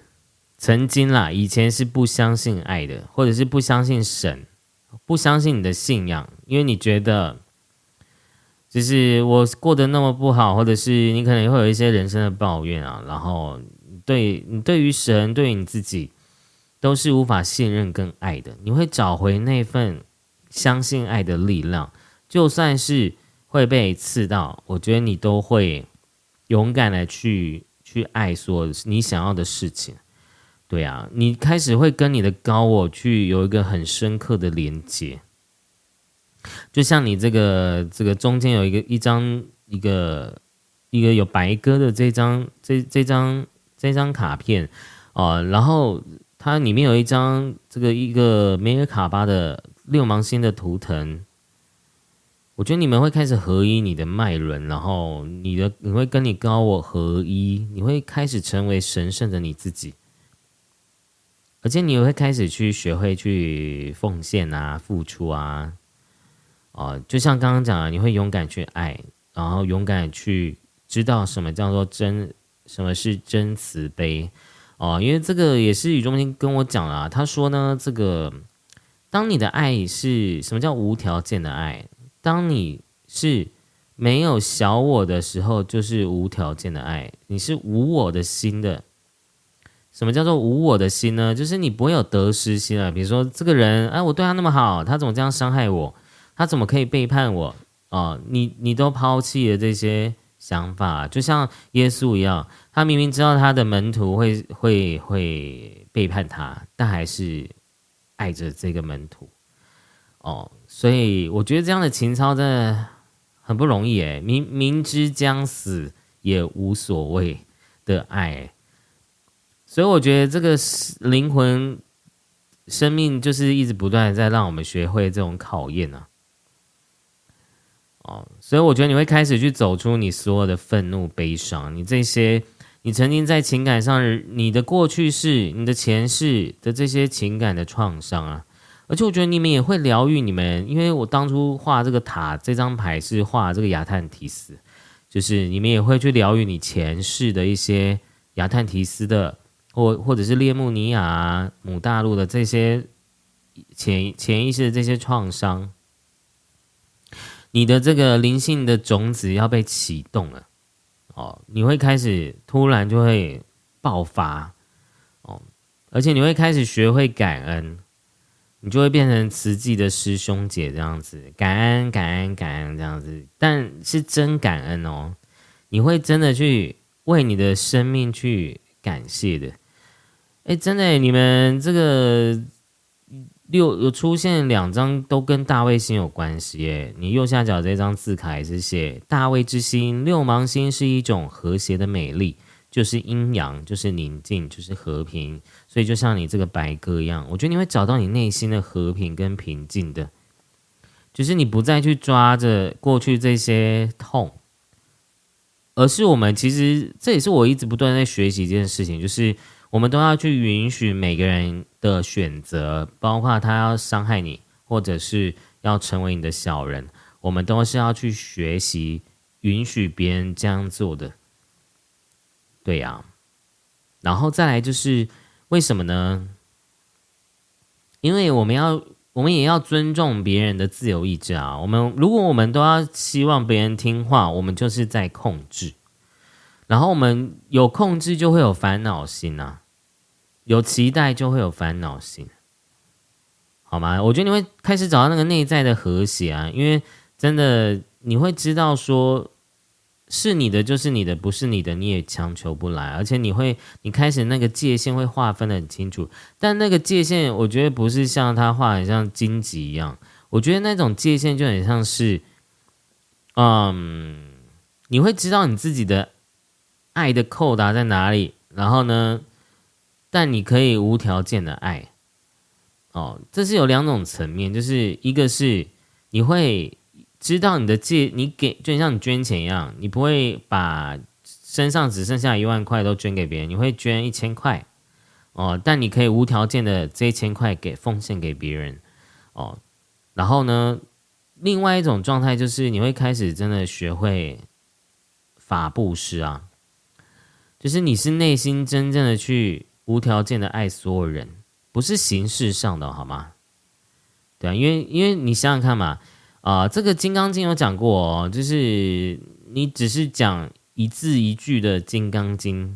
曾经啦，以前是不相信爱的，或者是不相信神，不相信你的信仰，因为你觉得，就是我过得那么不好，或者是你可能会有一些人生的抱怨啊，然后对你对于神，对于你自己，都是无法信任跟爱的。你会找回那份相信爱的力量，就算是会被刺到，我觉得你都会勇敢的去去爱，所你想要的事情。对啊，你开始会跟你的高我去有一个很深刻的连接，就像你这个这个中间有一个一张一个一个有白鸽的这张这这张这张卡片啊，然后它里面有一张这个一个梅尔卡巴的六芒星的图腾，我觉得你们会开始合一你的脉轮，然后你的你会跟你高我合一，你会开始成为神圣的你自己。而且你会开始去学会去奉献啊、付出啊，哦，就像刚刚讲的，你会勇敢去爱，然后勇敢去知道什么叫做真，什么是真慈悲哦。因为这个也是宇中心跟我讲了，他说呢，这个当你的爱是什么叫无条件的爱？当你是没有小我的时候，就是无条件的爱，你是无我的心的。什么叫做无我的心呢？就是你不会有得失心啊。比如说这个人，哎，我对他那么好，他怎么这样伤害我？他怎么可以背叛我？啊，你你都抛弃了这些想法，就像耶稣一样，他明明知道他的门徒会会会背叛他，但还是爱着这个门徒。哦，所以我觉得这样的情操真的很不容易诶，明明知将死也无所谓的爱。所以我觉得这个灵魂生命就是一直不断在让我们学会这种考验呢。哦，所以我觉得你会开始去走出你所有的愤怒、悲伤，你这些你曾经在情感上你的过去式、你的前世的这些情感的创伤啊。而且我觉得你们也会疗愈你们，因为我当初画这个塔这张牌是画这个亚特提斯，就是你们也会去疗愈你前世的一些亚特提斯的。或或者是列穆尼亚母大陆的这些潜潜意识的这些创伤，你的这个灵性的种子要被启动了哦，你会开始突然就会爆发哦，而且你会开始学会感恩，你就会变成慈济的师兄姐这样子，感恩感恩感恩这样子，但是真感恩哦，你会真的去为你的生命去感谢的。哎，真的，你们这个。六有出现两张都跟大卫星有关系耶。你右下角这张字卡也是写大卫之星，六芒星是一种和谐的美丽，就是阴阳，就是宁静，就是和平。所以就像你这个白鸽一样，我觉得你会找到你内心的和平跟平静的，就是你不再去抓着过去这些痛，而是我们其实这也是我一直不断在学习一件事情，就是。我们都要去允许每个人的选择，包括他要伤害你，或者是要成为你的小人，我们都是要去学习允许别人这样做的。对呀，然后再来就是为什么呢？因为我们要，我们也要尊重别人的自由意志啊。我们如果我们都要希望别人听话，我们就是在控制。然后我们有控制，就会有烦恼心啊；有期待，就会有烦恼心，好吗？我觉得你会开始找到那个内在的和谐啊，因为真的你会知道，说是你的就是你的，不是你的你也强求不来，而且你会，你开始那个界限会划分的很清楚。但那个界限，我觉得不是像他画很像荆棘一样，我觉得那种界限就很像是，嗯，你会知道你自己的。爱的扣答在哪里？然后呢？但你可以无条件的爱，哦，这是有两种层面，就是一个是你会知道你的借，你给就像你捐钱一样，你不会把身上只剩下一万块都捐给别人，你会捐一千块，哦，但你可以无条件的这一千块给奉献给别人，哦，然后呢，另外一种状态就是你会开始真的学会法布施啊。就是你是内心真正的去无条件的爱所有人，不是形式上的，好吗？对啊，因为因为你想想看嘛，啊，这个《金刚经》有讲过哦，就是你只是讲一字一句的《金刚经》，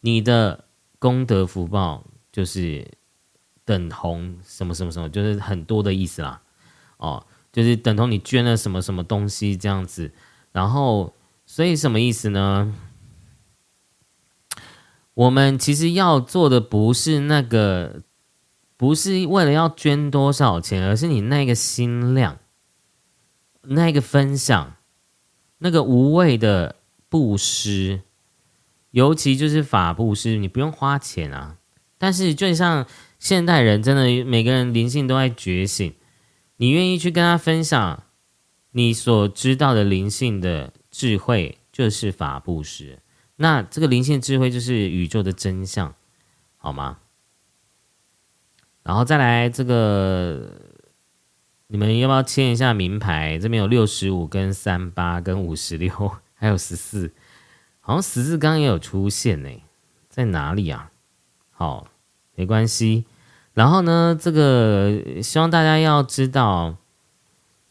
你的功德福报就是等同什么什么什么，就是很多的意思啦。哦，就是等同你捐了什么什么东西这样子，然后所以什么意思呢？我们其实要做的不是那个，不是为了要捐多少钱，而是你那个心量，那个分享，那个无畏的布施，尤其就是法布施，你不用花钱啊。但是就像现代人，真的每个人灵性都在觉醒，你愿意去跟他分享你所知道的灵性的智慧，就是法布施。那这个灵性智慧就是宇宙的真相，好吗？然后再来这个，你们要不要签一下名牌？这边有六十五、跟三八、跟五十六，还有十四，好像十字刚也有出现呢，在哪里啊？好，没关系。然后呢，这个希望大家要知道，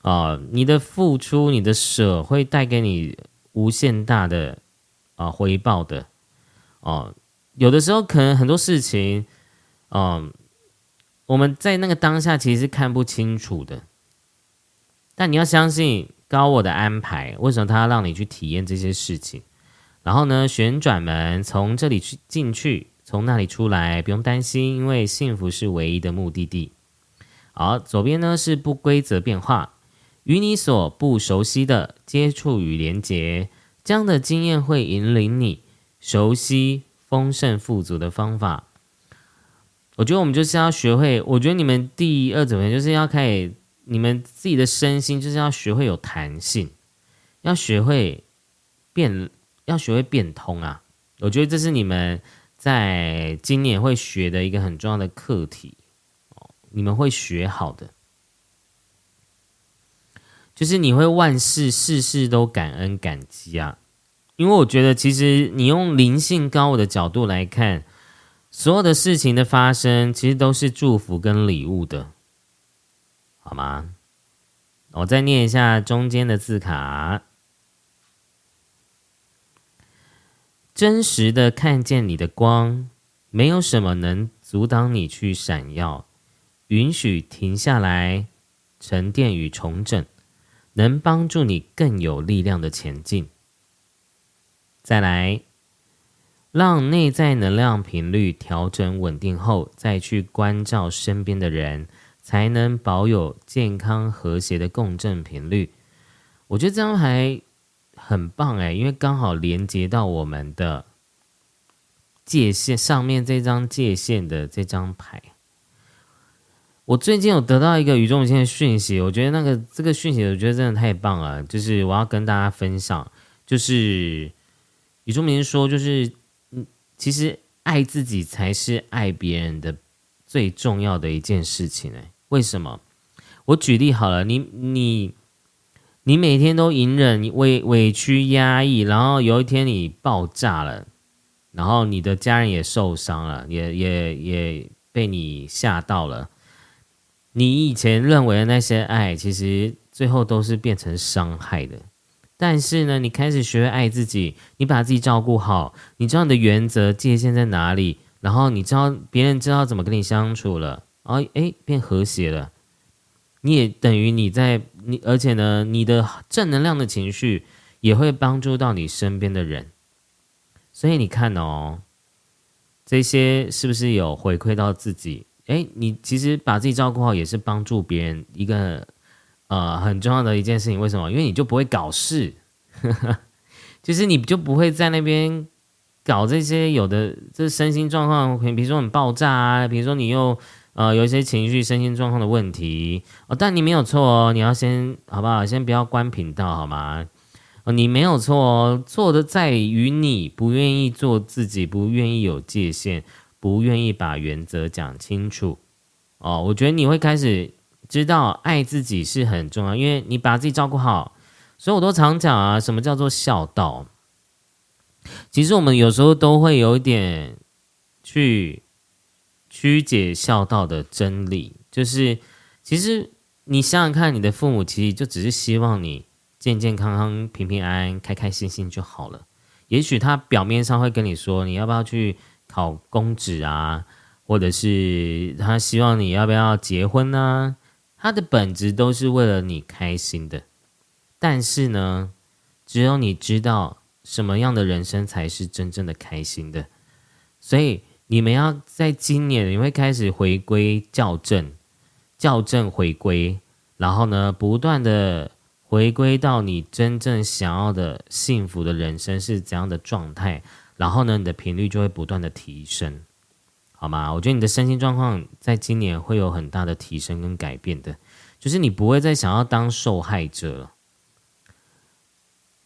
啊，你的付出、你的舍会带给你无限大的。啊，回报的哦，有的时候可能很多事情，嗯，我们在那个当下其实是看不清楚的，但你要相信高我的安排。为什么他要让你去体验这些事情？然后呢，旋转门从这里去进去，从那里出来，不用担心，因为幸福是唯一的目的地。好，左边呢是不规则变化，与你所不熟悉的接触与连接。这样的经验会引领你熟悉丰盛富足的方法。我觉得我们就是要学会，我觉得你们第二种就是要开始，你们自己的身心就是要学会有弹性，要学会变，要学会变通啊！我觉得这是你们在今年会学的一个很重要的课题，你们会学好的。就是你会万事事事都感恩感激啊，因为我觉得其实你用灵性高我的角度来看，所有的事情的发生其实都是祝福跟礼物的，好吗？我再念一下中间的字卡。真实的看见你的光，没有什么能阻挡你去闪耀。允许停下来，沉淀与重整，能帮助你更有力量的前进。再来，让内在能量频率调整稳定后，再去关照身边的人，才能保有健康和谐的共振频率。我觉得这张牌很棒哎，因为刚好连接到我们的界限上面这张界限的这张牌。我最近有得到一个宇宙母亲的讯息，我觉得那个这个讯息，我觉得真的太棒了。就是我要跟大家分享，就是宇宙明说，就是嗯，其实爱自己才是爱别人的最重要的一件事情。哎，为什么？我举例好了，你你你每天都隐忍、委委屈、压抑，然后有一天你爆炸了，然后你的家人也受伤了，也也也被你吓到了。你以前认为的那些爱，其实最后都是变成伤害的。但是呢，你开始学会爱自己，你把自己照顾好，你知道你的原则界限在哪里，然后你知道别人知道怎么跟你相处了，然后诶变和谐了。你也等于你在你，而且呢，你的正能量的情绪也会帮助到你身边的人。所以你看哦，这些是不是有回馈到自己？哎，你其实把自己照顾好，也是帮助别人一个呃很重要的一件事情。为什么？因为你就不会搞事，其 实你就不会在那边搞这些有的这身心状况，比如说很爆炸啊，比如说你又呃有一些情绪、身心状况的问题哦。但你没有错哦，你要先好不好？先不要关频道好吗？哦，你没有错哦，错的在于你不愿意做自己，不愿意有界限。不愿意把原则讲清楚哦，我觉得你会开始知道爱自己是很重要，因为你把自己照顾好，所以我都常讲啊，什么叫做孝道？其实我们有时候都会有一点去曲解孝道的真理，就是其实你想想看，你的父母其实就只是希望你健健康康、平平安安、开开心心就好了。也许他表面上会跟你说，你要不要去？考公职啊，或者是他希望你要不要结婚呢？他的本质都是为了你开心的。但是呢，只有你知道什么样的人生才是真正的开心的。所以你们要在今年，你会开始回归校正、校正回归，然后呢，不断的回归到你真正想要的幸福的人生是怎样的状态。然后呢，你的频率就会不断的提升，好吗？我觉得你的身心状况在今年会有很大的提升跟改变的，就是你不会再想要当受害者了。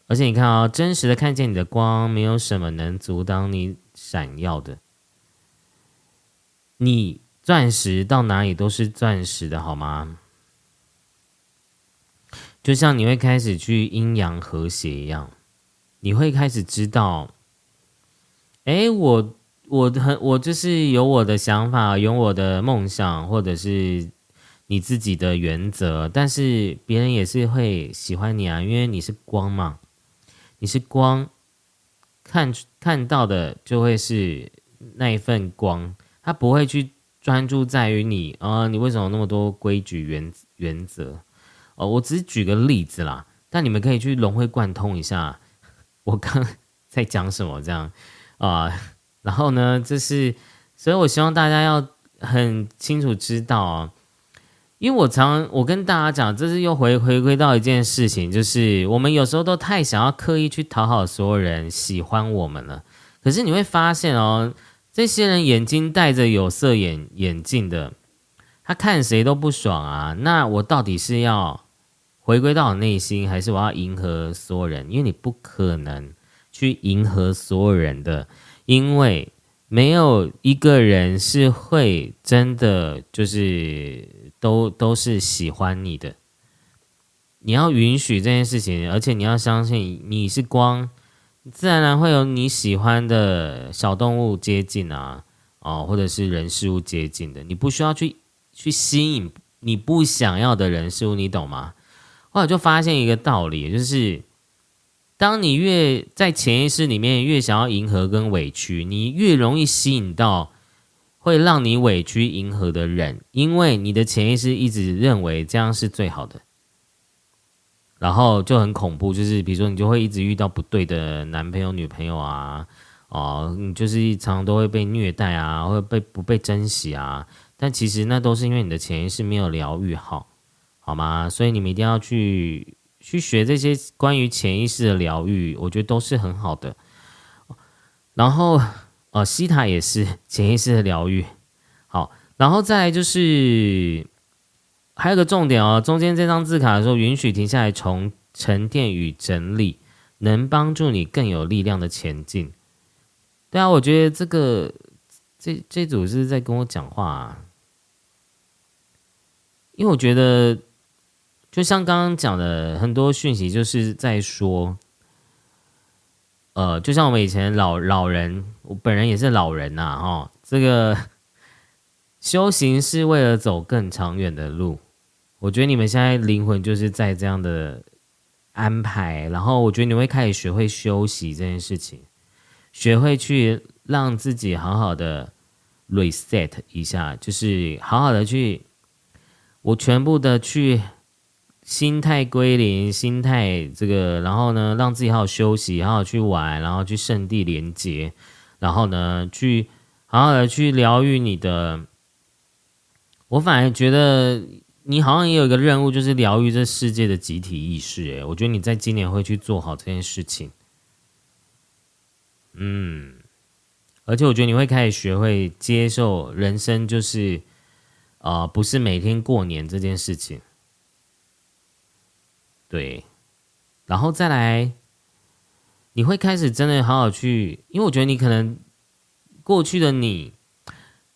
而且你看啊，真实的看见你的光，没有什么能阻挡你闪耀的。你钻石到哪里都是钻石的，好吗？就像你会开始去阴阳和谐一样，你会开始知道。哎，我我很我就是有我的想法，有我的梦想，或者是你自己的原则，但是别人也是会喜欢你啊，因为你是光嘛，你是光，看看到的就会是那一份光，他不会去专注在于你啊，你为什么那么多规矩原原则？哦，我只是举个例子啦，但你们可以去融会贯通一下，我刚 在讲什么这样。啊，然后呢，这是，所以我希望大家要很清楚知道啊，因为我常我跟大家讲，这是又回回归到一件事情，就是我们有时候都太想要刻意去讨好所有人喜欢我们了，可是你会发现哦，这些人眼睛戴着有色眼眼镜的，他看谁都不爽啊，那我到底是要回归到我内心，还是我要迎合所有人？因为你不可能。去迎合所有人的，因为没有一个人是会真的就是都都是喜欢你的。你要允许这件事情，而且你要相信你是光，自然而然会有你喜欢的小动物接近啊，哦，或者是人事物接近的。你不需要去去吸引你不想要的人事物，你懂吗？后来就发现一个道理，就是当你越在潜意识里面越想要迎合跟委屈，你越容易吸引到会让你委屈迎合的人，因为你的潜意识一直认为这样是最好的。然后就很恐怖，就是比如说你就会一直遇到不对的男朋友、女朋友啊，哦，你就是常常都会被虐待啊，会被不被珍惜啊。但其实那都是因为你的潜意识没有疗愈好，好吗？所以你们一定要去去学这些关于潜意识的疗愈，我觉得都是很好的。然后，呃，西塔也是潜意识的疗愈。好，然后再就是。还有个重点哦，中间这张字卡的时候，允许停下来从沉淀与整理，能帮助你更有力量的前进。对啊，我觉得这个这这组是在跟我讲话，啊，因为我觉得就像刚刚讲的很多讯息，就是在说，呃，就像我们以前老老人，我本人也是老人呐，哈，这个修行是为了走更长远的路。我觉得你们现在灵魂就是在这样的安排，然后我觉得你会开始学会休息这件事情，学会去让自己好好的 reset 一下，就是好好的去，我全部的去心态归零，心态这个，然后呢，让自己好好休息，好好去玩，然后去圣地连接，然后呢，去好好的去疗愈你的。我反而觉得。你好像也有一个任务，就是疗愈这世界的集体意识。诶，我觉得你在今年会去做好这件事情。嗯，而且我觉得你会开始学会接受人生，就是啊，不是每天过年这件事情。对，然后再来，你会开始真的好好去，因为我觉得你可能过去的你，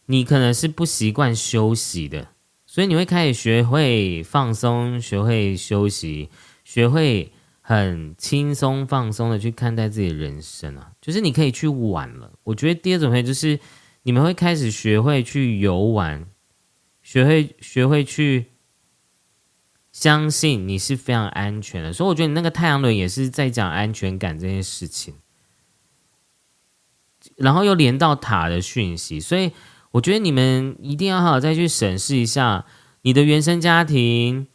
你可能是不习惯休息的。所以你会开始学会放松，学会休息，学会很轻松放松的去看待自己的人生啊！就是你可以去玩了。我觉得第二种会就是你们会开始学会去游玩，学会学会去相信你是非常安全的。所以我觉得你那个太阳轮也是在讲安全感这件事情，然后又连到塔的讯息，所以。我觉得你们一定要好好再去审视一下你的原生家庭，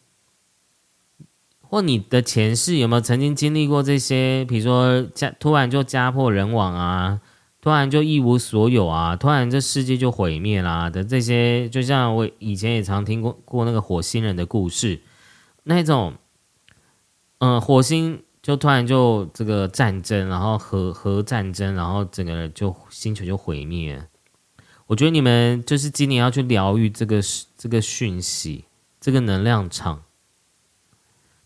或你的前世有没有曾经经历过这些，比如说家突然就家破人亡啊，突然就一无所有啊，突然这世界就毁灭啦的这些，就像我以前也常听过过那个火星人的故事，那种，嗯，火星就突然就这个战争，然后核核战争，然后整个就星球就毁灭。我觉得你们就是今年要去疗愈这个这个讯息，这个能量场，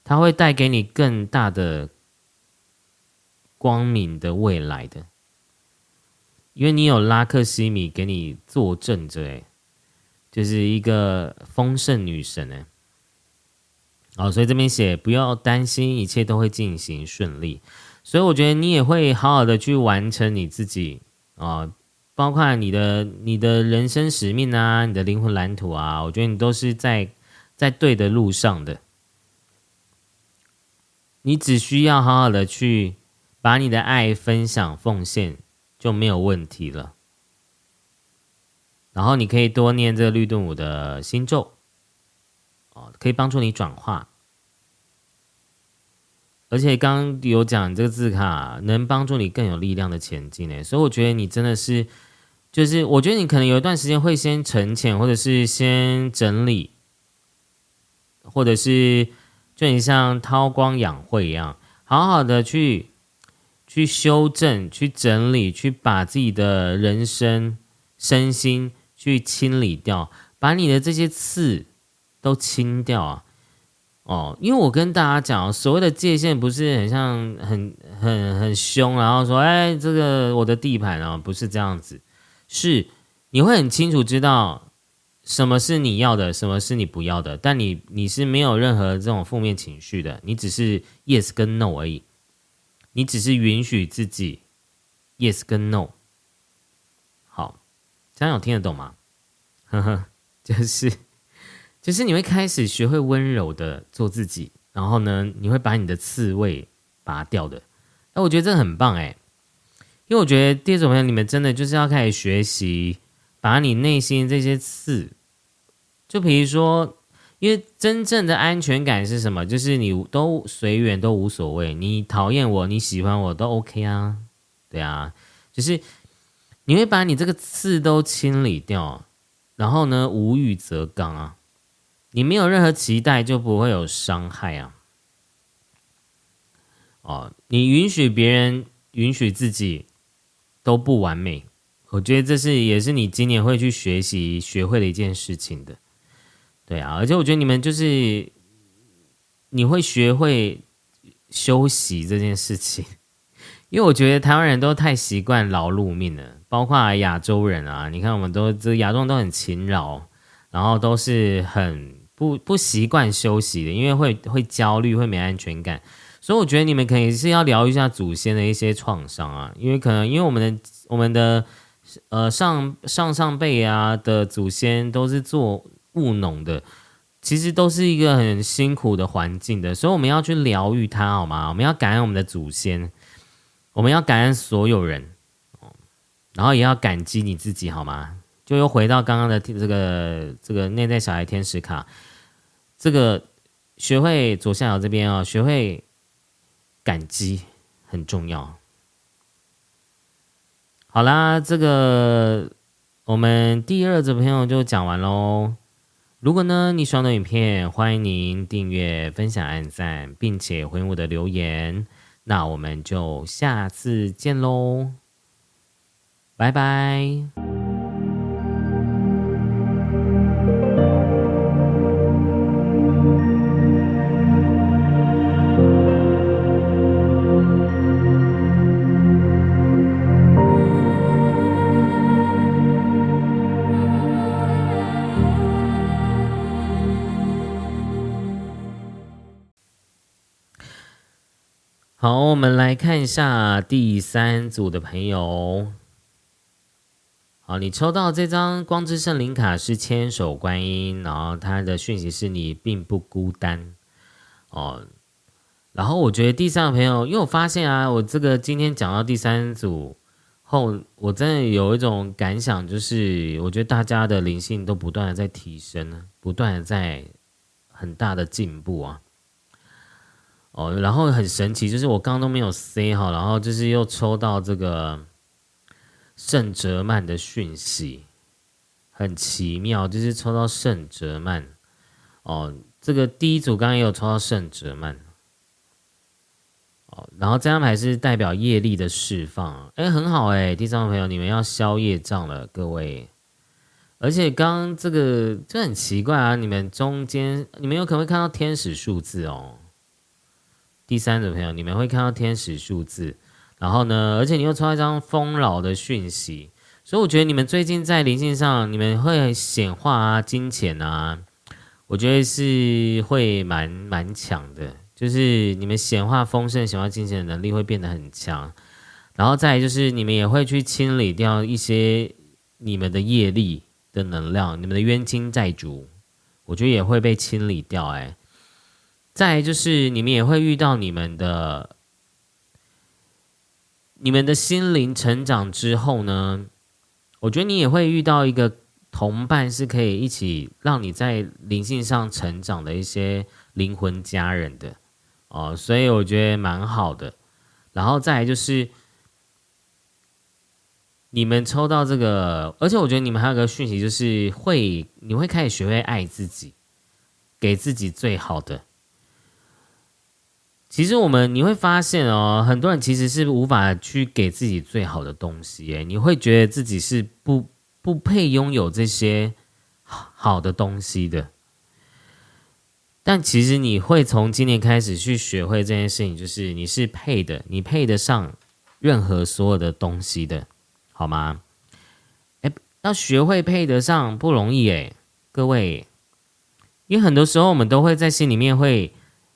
它会带给你更大的光明的未来的，因为你有拉克西米给你作证着，哎，就是一个丰盛女神哎，哦，所以这边写不要担心，一切都会进行顺利，所以我觉得你也会好好的去完成你自己啊。包括你的你的人生使命啊，你的灵魂蓝图啊，我觉得你都是在在对的路上的。你只需要好好的去把你的爱分享奉献，就没有问题了。然后你可以多念这个绿盾舞的心咒，可以帮助你转化。而且刚刚有讲这个字卡能帮助你更有力量的前进呢，所以我觉得你真的是。就是我觉得你可能有一段时间会先沉潜，或者是先整理，或者是就你像韬光养晦一样，好好的去去修正、去整理、去把自己的人生身心去清理掉，把你的这些刺都清掉啊！哦，因为我跟大家讲，所谓的界限不是很像很很很凶，然后说哎，这个我的地盘啊，不是这样子。是，你会很清楚知道什么是你要的，什么是你不要的，但你你是没有任何这种负面情绪的，你只是 yes 跟 no 而已，你只是允许自己 yes 跟 no。好，这样有听得懂吗？呵呵，就是就是你会开始学会温柔的做自己，然后呢，你会把你的刺猬拔掉的。哎，我觉得这很棒哎，因为我觉得第二种朋友，你们真的就是要开始学习，把你内心这些刺，就比如说。因为真正的安全感是什么？就是你都随缘都无所谓，你讨厌我，你喜欢我都 OK 啊，对啊，就是你会把你这个刺都清理掉，然后呢，无欲则刚啊，你没有任何期待就不会有伤害啊。哦，你允许别人，允许自己都不完美，我觉得这是也是你今年会去学习学会的一件事情的。对啊，而且我觉得你们就是你会学会休息这件事情，因为我觉得台湾人都太习惯劳碌命了，包括亚洲人啊，你看我们都这亚洲人都很勤劳，然后都是很不不习惯休息的，因为会会焦虑，会没安全感，所以我觉得你们可以是要聊一下祖先的一些创伤啊，因为可能因为我们的我们的呃上上上辈啊的祖先都是做。务农的，其实都是一个很辛苦的环境的，所以我们要去疗愈它，好吗？我们要感恩我们的祖先，我们要感恩所有人，然后也要感激你自己，好吗？就又回到刚刚的这个这个内在小孩天使卡，这个学会左下角这边啊，学会感激很重要。好啦，这个我们第二组朋友就讲完喽。如果呢，你喜欢的影片，欢迎您订阅、分享、按赞，并且回我的留言。那我们就下次见喽，拜拜。好，我们来看一下第三组的朋友。好，你抽到这张光之圣灵卡是千手观音，然后它的讯息是你并不孤单哦。然后我觉得第三个朋友，因为我发现啊，我这个今天讲到第三组后，我真的有一种感想，就是我觉得大家的灵性都不断的在提升，不断的在很大的进步啊。哦，然后很神奇，就是我刚刚都没有 C 哈，然后就是又抽到这个圣哲曼的讯息，很奇妙，就是抽到圣哲曼。哦，这个第一组刚刚也有抽到圣哲曼。哦，然后这张牌是代表业力的释放，哎，很好哎，第三位朋友，你们要消业障了，各位。而且刚刚这个就很奇怪啊，你们中间你们有可能会看到天使数字哦。第三组朋友，你们会看到天使数字，然后呢，而且你又抽到一张丰饶的讯息，所以我觉得你们最近在灵性上，你们会显化啊，金钱啊，我觉得是会蛮蛮强的，就是你们显化丰盛、显化金钱的能力会变得很强，然后再就是你们也会去清理掉一些你们的业力的能量，你们的冤亲债主，我觉得也会被清理掉，哎。再就是你们也会遇到你们的，你们的心灵成长之后呢，我觉得你也会遇到一个同伴，是可以一起让你在灵性上成长的一些灵魂家人的哦，所以我觉得蛮好的。然后再来就是你们抽到这个，而且我觉得你们还有个讯息，就是会你会开始学会爱自己，给自己最好的。其实我们你会发现哦，很多人其实是无法去给自己最好的东西，诶，你会觉得自己是不不配拥有这些好的东西的。但其实你会从今年开始去学会这件事情，就是你是配的，你配得上任何所有的东西的，好吗？哎，要学会配得上不容易诶，各位，因为很多时候我们都会在心里面会。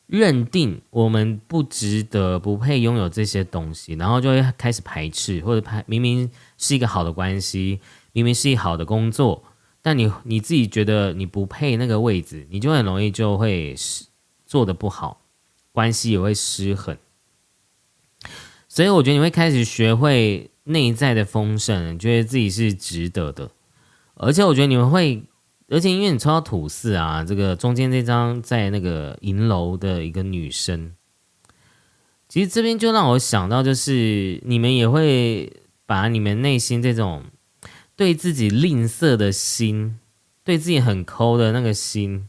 认定我们不值得、不配拥有这些东西，然后就会开始排斥，或者排明明是一个好的关系，明明是一好的工作，但你你自己觉得你不配那个位置，你就很容易就会做的不好，关系也会失衡。所以我觉得你会开始学会内在的丰盛，觉得自己是值得的。而且我觉得你们会，而且因为你抽到土四啊，这个中间这张在那个银楼的一个女生，其实这边就让我想到，就是你们也会把你们内心这种对自己吝啬的心，对自己很抠的那个心，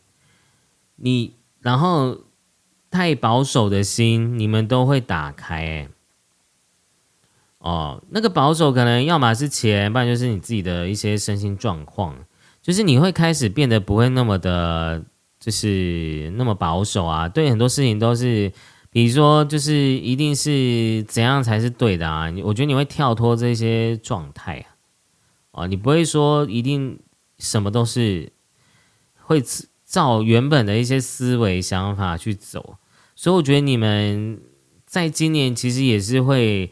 你然后太保守的心，你们都会打开哎。哦，那个保守可能要么是钱，不然就是你自己的一些身心状况，就是你会开始变得不会那么的，就是那么保守啊。对很多事情都是，比如说就是一定是怎样才是对的啊。我觉得你会跳脱这些状态啊，哦，你不会说一定什么都是会照原本的一些思维想法去走。所以我觉得你们在今年其实也是会。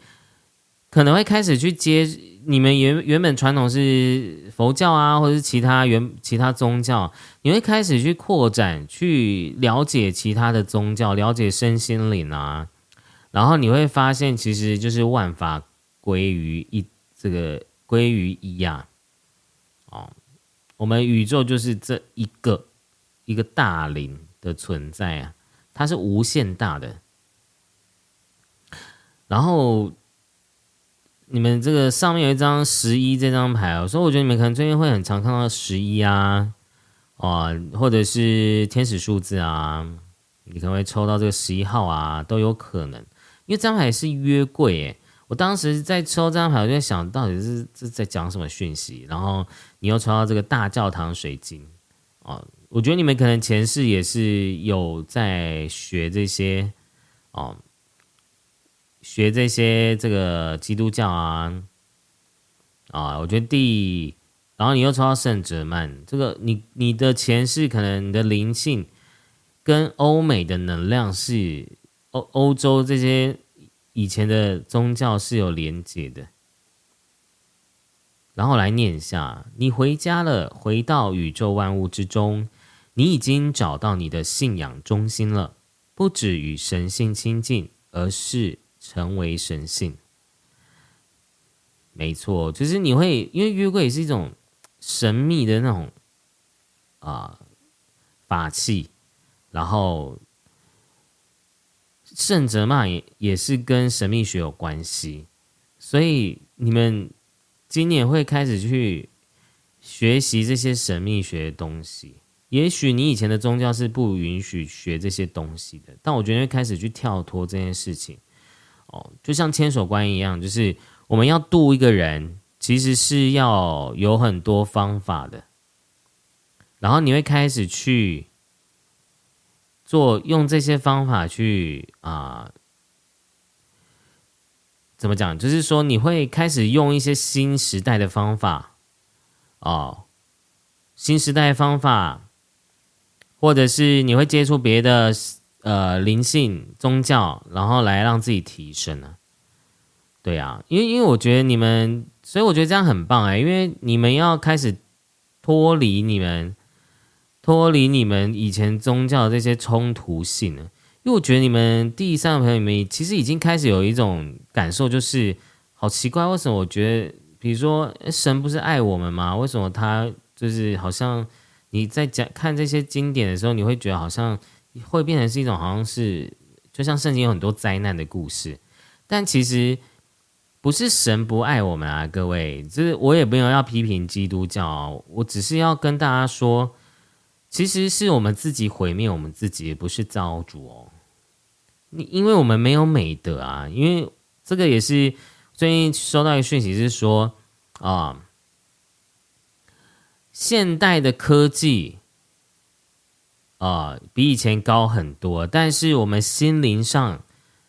可能会开始去接你们原原本传统是佛教啊，或者是其他原其他宗教，你会开始去扩展，去了解其他的宗教，了解身心灵啊，然后你会发现，其实就是万法归于一，这个归于一呀，哦，我们宇宙就是这一个一个大灵的存在啊，它是无限大的，然后。你们这个上面有一张十一这张牌哦，所以我觉得你们可能最近会很常看到十一啊，啊，或者是天使数字啊，你可能会抽到这个十一号啊，都有可能。因为这张牌是约柜诶，我当时在抽这张牌，我就在想到底是是在讲什么讯息。然后你又抽到这个大教堂水晶哦，我觉得你们可能前世也是有在学这些哦。学这些这个基督教啊啊，我觉得第，然后你又抽到圣哲曼，这个你你的前世可能你的灵性跟欧美的能量是欧欧洲这些以前的宗教是有连接的。然后来念一下，你回家了，回到宇宙万物之中，你已经找到你的信仰中心了，不止与神性亲近，而是。成为神性，没错，就是你会因为约柜也是一种神秘的那种啊法器，然后圣哲嘛也也是跟神秘学有关系，所以你们今年会开始去学习这些神秘学的东西。也许你以前的宗教是不允许学这些东西的，但我觉得会开始去跳脱这件事情。哦，就像千手观音一样，就是我们要渡一个人，其实是要有很多方法的。然后你会开始去做，用这些方法去啊，怎么讲？就是说你会开始用一些新时代的方法，哦，新时代方法，或者是你会接触别的。呃，灵性宗教，然后来让自己提升呢？对啊，因为因为我觉得你们，所以我觉得这样很棒哎，因为你们要开始脱离你们，脱离你们以前宗教的这些冲突性了。因为我觉得你们第三个朋友里面，其实已经开始有一种感受，就是好奇怪，为什么我觉得，比如说神不是爱我们吗？为什么他就是好像你在讲看这些经典的时候，你会觉得好像。会变成是一种好像是，就像圣经有很多灾难的故事，但其实不是神不爱我们啊，各位，就是我也没有要批评基督教，我只是要跟大家说，其实是我们自己毁灭我们自己，不是造主哦。你因为我们没有美德啊，因为这个也是最近收到一个讯息是说啊，现代的科技。啊，比以前高很多，但是我们心灵上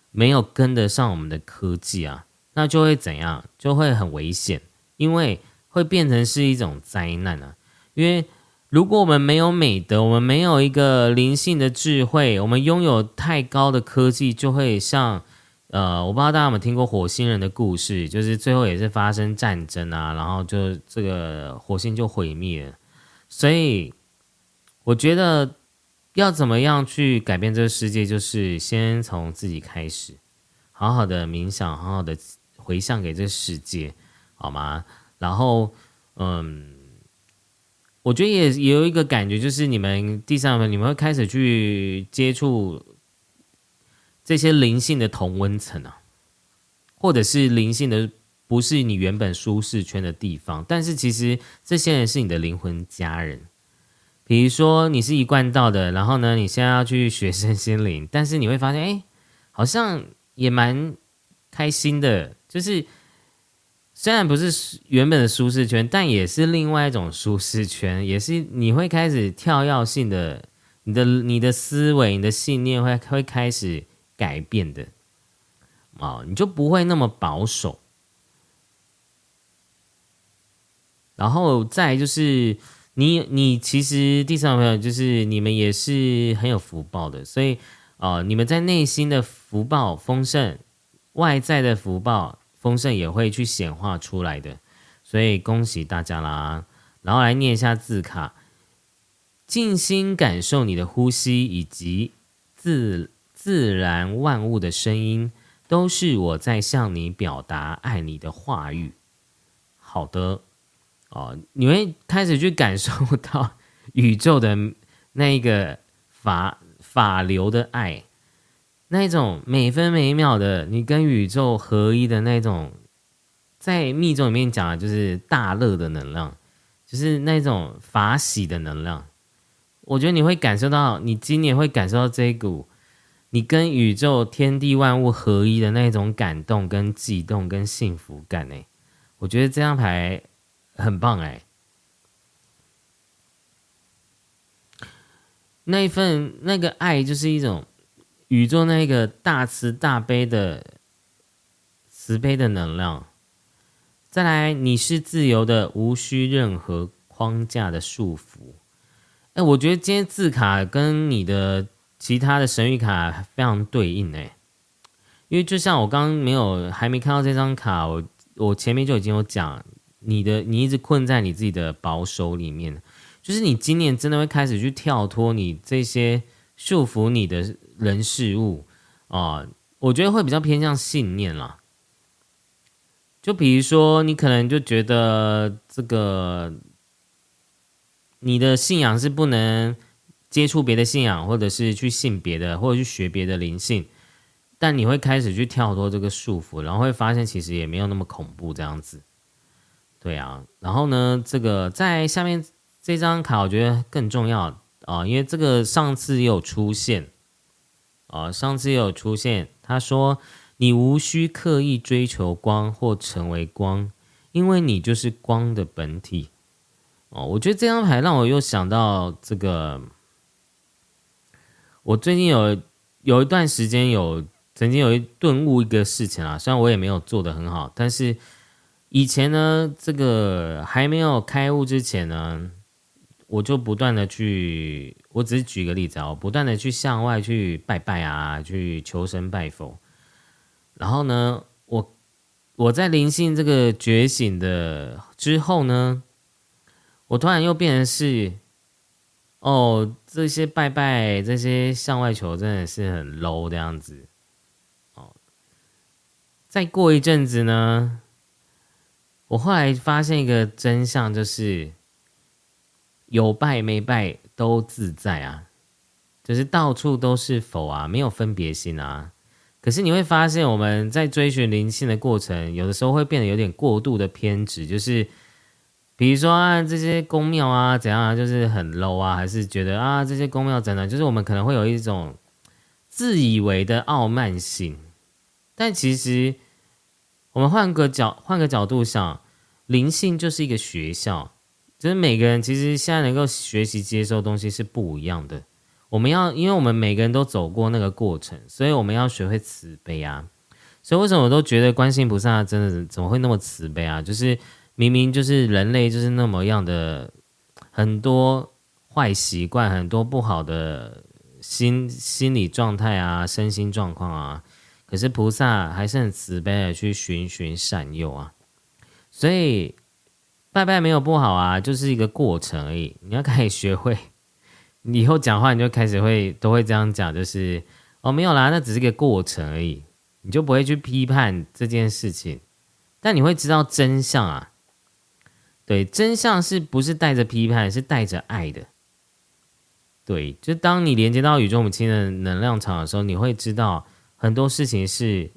没有跟得上我们的科技啊，那就会怎样？就会很危险，因为会变成是一种灾难啊。因为如果我们没有美德，我们没有一个灵性的智慧，我们拥有太高的科技，就会像呃，我不知道大家有没有听过火星人的故事，就是最后也是发生战争啊，然后就这个火星就毁灭了。所以我觉得。要怎么样去改变这个世界？就是先从自己开始，好好的冥想，好好的回向给这个世界，好吗？然后，嗯，我觉得也也有一个感觉，就是你们第三份，你们会开始去接触这些灵性的同温层啊，或者是灵性的。不是你原本舒适圈的地方，但是其实这些人是你的灵魂家人。比如说你是一贯道的，然后呢，你现在要去学身心灵，但是你会发现，哎，好像也蛮开心的。就是虽然不是原本的舒适圈，但也是另外一种舒适圈，也是你会开始跳跃性的，你的你的思维、你的信念会会开始改变的。哦，你就不会那么保守。然后再就是你你其实第三个朋友就是你们也是很有福报的，所以呃你们在内心的福报丰盛，外在的福报丰盛也会去显化出来的，所以恭喜大家啦！然后来念一下字卡，静心感受你的呼吸以及自自然万物的声音，都是我在向你表达爱你的话语。好的。哦，你会开始去感受到宇宙的那一个法法流的爱，那种每分每秒的你跟宇宙合一的那种，在密宗里面讲的就是大乐的能量，就是那种法喜的能量。我觉得你会感受到，你今年会感受到这一股你跟宇宙天地万物合一的那种感动、跟悸动、跟幸福感呢。我觉得这张牌。很棒哎，那一份那个爱就是一种宇宙那个大慈大悲的慈悲的能量。再来，你是自由的，无需任何框架的束缚。哎，我觉得今天字卡跟你的其他的神谕卡非常对应哎，因为就像我刚刚没有还没看到这张卡，我我前面就已经有讲。你的你一直困在你自己的保守里面，就是你今年真的会开始去跳脱你这些束缚你的人事物啊，我觉得会比较偏向信念啦。就比如说，你可能就觉得这个你的信仰是不能接触别的信仰，或者是去信别的，或者去学别的灵性，但你会开始去跳脱这个束缚，然后会发现其实也没有那么恐怖这样子。对啊，然后呢，这个在下面这张卡，我觉得更重要啊，因为这个上次也有出现啊，上次也有出现。他说：“你无需刻意追求光或成为光，因为你就是光的本体。”哦，我觉得这张牌让我又想到这个，我最近有有一段时间有曾经有一顿悟一个事情啊，虽然我也没有做的很好，但是。以前呢，这个还没有开悟之前呢，我就不断的去，我只是举个例子啊，我不断的去向外去拜拜啊，去求神拜佛。然后呢，我我在灵性这个觉醒的之后呢，我突然又变成是，哦，这些拜拜，这些向外求真的是很 low 的样子。哦，再过一阵子呢。我后来发现一个真相，就是有拜没拜都自在啊，就是到处都是否啊，没有分别心啊。可是你会发现，我们在追寻灵性的过程，有的时候会变得有点过度的偏执，就是比如说啊，这些宫庙啊怎样啊，就是很 low 啊，还是觉得啊这些宫庙怎样，就是我们可能会有一种自以为的傲慢性。但其实我们换个角换个角度想。灵性就是一个学校，就是每个人其实现在能够学习接受东西是不一样的。我们要，因为我们每个人都走过那个过程，所以我们要学会慈悲啊。所以为什么我都觉得观世菩萨真的怎么会那么慈悲啊？就是明明就是人类就是那么样的很多坏习惯，很多不好的心心理状态啊，身心状况啊，可是菩萨还是很慈悲的去循循善诱啊。所以拜拜没有不好啊，就是一个过程而已。你要开始学会 你以后讲话你就开始会都会这样讲，就是哦没有啦，那只是个过程而已，你就不会去批判这件事情，但你会知道真相啊。对，真相是不是带着批判，是带着爱的。对，就当你连接到宇宙母亲的能量场的时候，你会知道很多事情是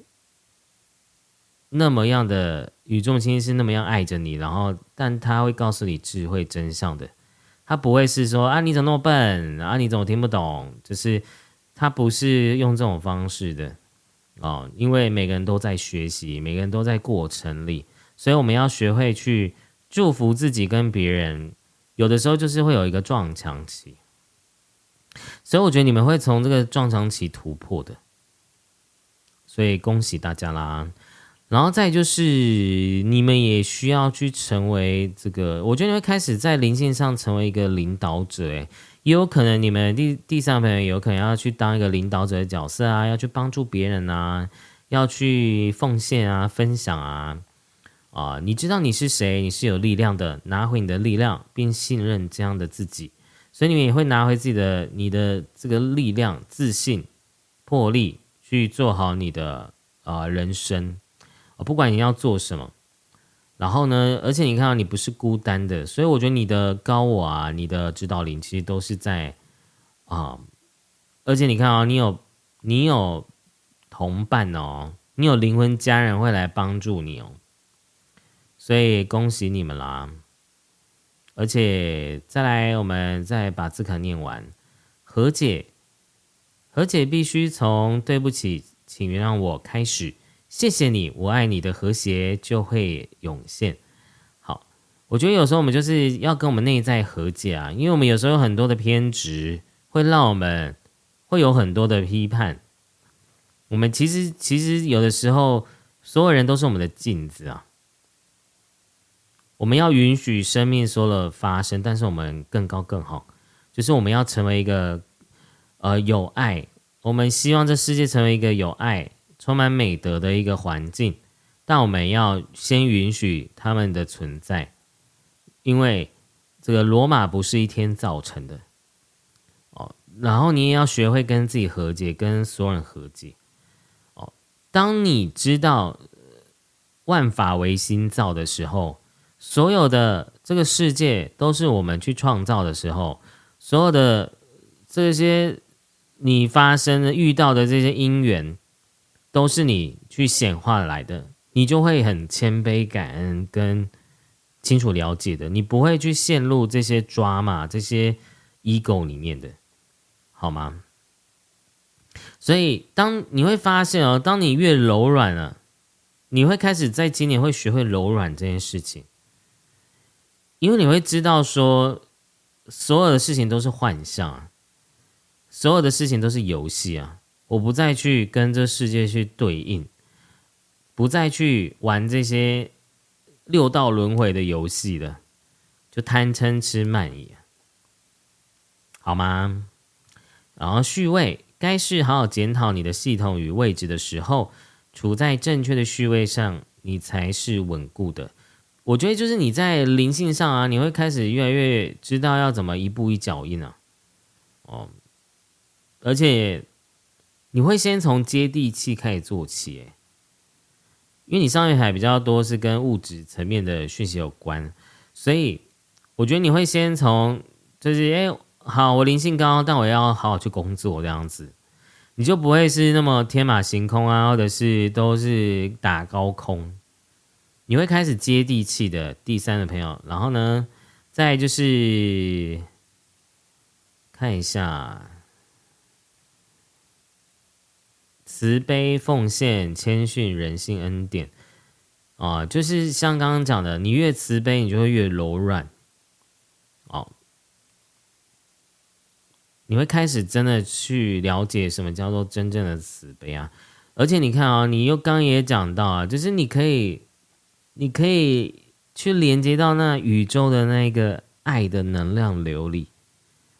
那么样的，宇宙心是那么样爱着你，然后，但他会告诉你智慧真相的，他不会是说啊你怎么那么笨啊你怎么听不懂，就是他不是用这种方式的。哦，因为每个人都在学习，每个人都在过程里，所以我们要学会去祝福自己跟别人，有的时候就是会有一个撞墙期。所以我觉得你们会从这个撞墙期突破的，所以恭喜大家啦！然后再就是你们也需要去成为这个，我觉得你会开始在灵性上成为一个领导者，诶，也有可能你们第第三朋友有可能要去当一个领导者的角色啊，要去帮助别人啊，要去奉献啊，分享啊，啊，你知道你是谁，你是有力量的，拿回你的力量，并信任这样的自己。所以你们也会拿回自己的、你的这个力量、自信、魄力，去做好你的啊人生，不管你要做什么。然后呢，而且你看到你不是孤单的，所以我觉得你的高我啊、你的指导灵其实都是在啊，而且你看啊，你有你有同伴哦，你有灵魂家人会来帮助你哦，所以恭喜你们啦！而且再来，我们再把字卡念完。和解，和解必须从“对不起，请原谅我”开始。谢谢你，我爱你的和谐就会涌现。好，我觉得有时候我们就是要跟我们内在和解啊，因为我们有时候有很多的偏执，会让我们会有很多的批判。我们其实其实有的时候，所有人都是我们的镜子啊。我们要允许生命说了发生，但是我们更高更好，就是我们要成为一个呃有爱。我们希望这世界成为一个有爱、充满美德的一个环境，但我们要先允许他们的存在，因为这个罗马不是一天造成的哦。然后你也要学会跟自己和解，跟所有人和解哦。当你知道万法唯心造的时候。所有的这个世界都是我们去创造的时候，所有的这些你发生的、遇到的这些因缘，都是你去显化来的，你就会很谦卑、感恩跟清楚了解的，你不会去陷入这些抓嘛、这些 ego 里面的，好吗？所以，当你会发现哦，当你越柔软了，你会开始在今年会学会柔软这件事情。因为你会知道，说所有的事情都是幻象啊，所有的事情都是游戏啊。我不再去跟这世界去对应，不再去玩这些六道轮回的游戏了，就贪嗔痴慢疑，好吗？然后序位，该是好好检讨你的系统与位置的时候，处在正确的序位上，你才是稳固的。我觉得就是你在灵性上啊，你会开始越来越知道要怎么一步一脚印啊，哦，而且你会先从接地气开始做起，诶，因为你上面还比较多是跟物质层面的讯息有关，所以我觉得你会先从就是哎，好，我灵性高，但我要好好去工作这样子，你就不会是那么天马行空啊，或者是都是打高空。你会开始接地气的第三的朋友，然后呢，再就是看一下慈悲奉献、谦逊、人性、恩典啊，就是像刚刚讲的，你越慈悲，你就会越柔软哦。你会开始真的去了解什么叫做真正的慈悲啊，而且你看啊，你又刚也讲到啊，就是你可以。你可以去连接到那宇宙的那个爱的能量流里，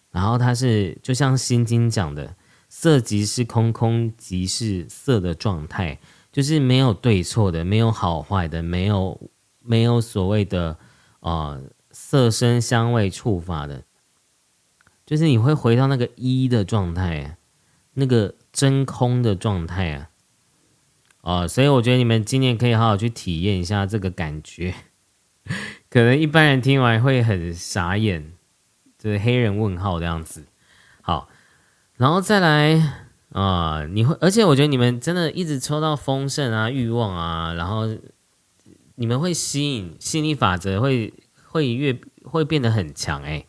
然后它是就像《心经》讲的，色即是空，空即是色的状态，就是没有对错的，没有好坏的，没有没有所谓的啊色声香味触法的，就是你会回到那个一的状态，那个真空的状态啊。哦，所以我觉得你们今年可以好好去体验一下这个感觉。可能一般人听完会很傻眼，就是黑人问号这样子。好，然后再来啊，你会，而且我觉得你们真的一直抽到丰盛啊、欲望啊，然后你们会吸引吸引力法则会会越会变得很强哎。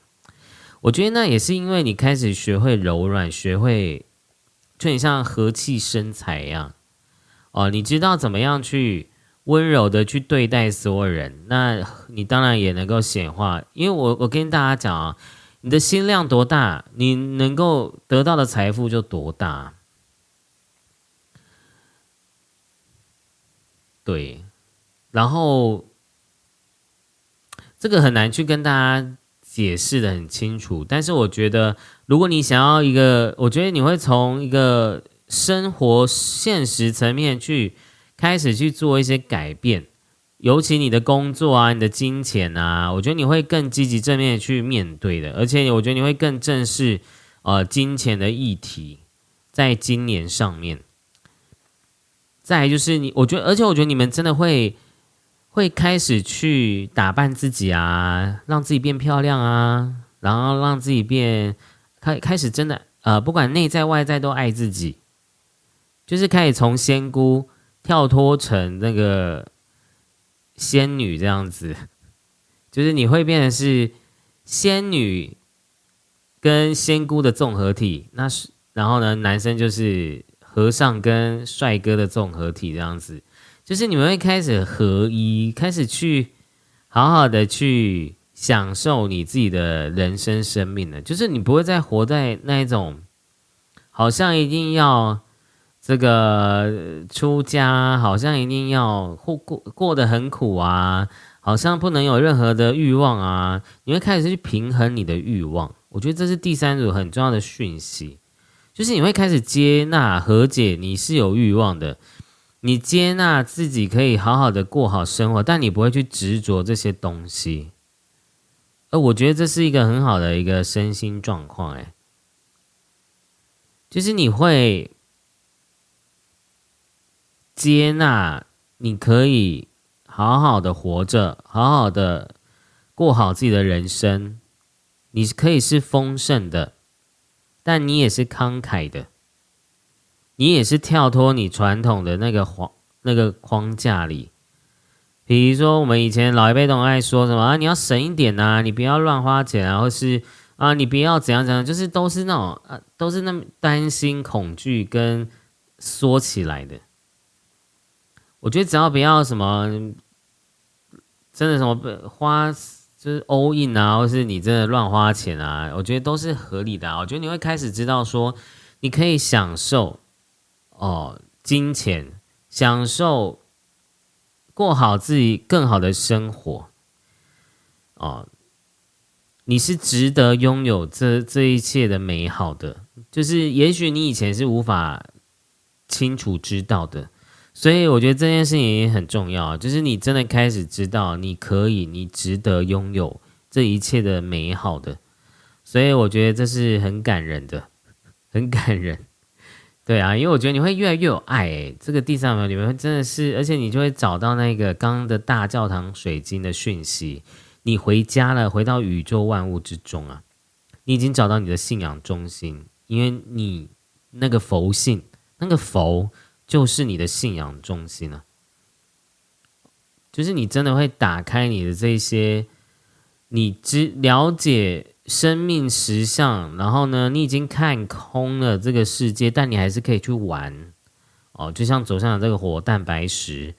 我觉得那也是因为你开始学会柔软，学会就很像和气生财一样哦，你知道怎么样去。温柔的去对待所有人，那你当然也能够显化。因为我我跟大家讲啊，你的心量多大，你能够得到的财富就多大。对，然后这个很难去跟大家解释的很清楚。但是我觉得，如果你想要一个，我觉得你会从一个生活现实层面去。开始去做一些改变，尤其你的工作啊，你的金钱啊，我觉得你会更积极正面去面对的，而且我觉得你会更正视呃金钱的议题，在今年上面。再就是你，我觉得，而且我觉得你们真的会会开始去打扮自己啊，让自己变漂亮啊，然后让自己变开开始真的呃，不管内在外在都爱自己，就是开始从仙姑。跳脱成那个仙女这样子，就是你会变成是仙女跟仙姑的综合体。那是然后呢，男生就是和尚跟帅哥的综合体这样子，就是你们会开始合一，开始去好好的去享受你自己的人生生命了。就是你不会再活在那一种好像一定要。这个出家好像一定要过过过得很苦啊，好像不能有任何的欲望啊。你会开始去平衡你的欲望，我觉得这是第三组很重要的讯息，就是你会开始接纳和解你是有欲望的，你接纳自己可以好好的过好生活，但你不会去执着这些东西。而我觉得这是一个很好的一个身心状况，哎，就是你会。接纳，你可以好好的活着，好好的过好自己的人生。你可以是丰盛的，但你也是慷慨的，你也是跳脱你传统的那个框那个框架里。比如说，我们以前老一辈都爱说什么啊，你要省一点呐，你不要乱花钱啊，或是啊，你不要怎样怎样，就是都是那种啊，都是那么担心、恐惧跟缩起来的。我觉得只要不要什么，真的什么花就是 all in 啊，或是你真的乱花钱啊，我觉得都是合理的啊。我觉得你会开始知道说，你可以享受哦金钱，享受过好自己更好的生活哦，你是值得拥有这这一切的美好的，就是也许你以前是无法清楚知道的。所以我觉得这件事情也很重要，就是你真的开始知道你可以，你值得拥有这一切的美好的。所以我觉得这是很感人的，很感人。对啊，因为我觉得你会越来越有爱。诶，这个第三秒你们真的是，而且你就会找到那个刚刚的大教堂水晶的讯息。你回家了，回到宇宙万物之中啊，你已经找到你的信仰中心，因为你那个佛性，那个佛。就是你的信仰中心了，就是你真的会打开你的这些，你只了解生命实相，然后呢，你已经看空了这个世界，但你还是可以去玩哦。就像左上了这个火蛋白石，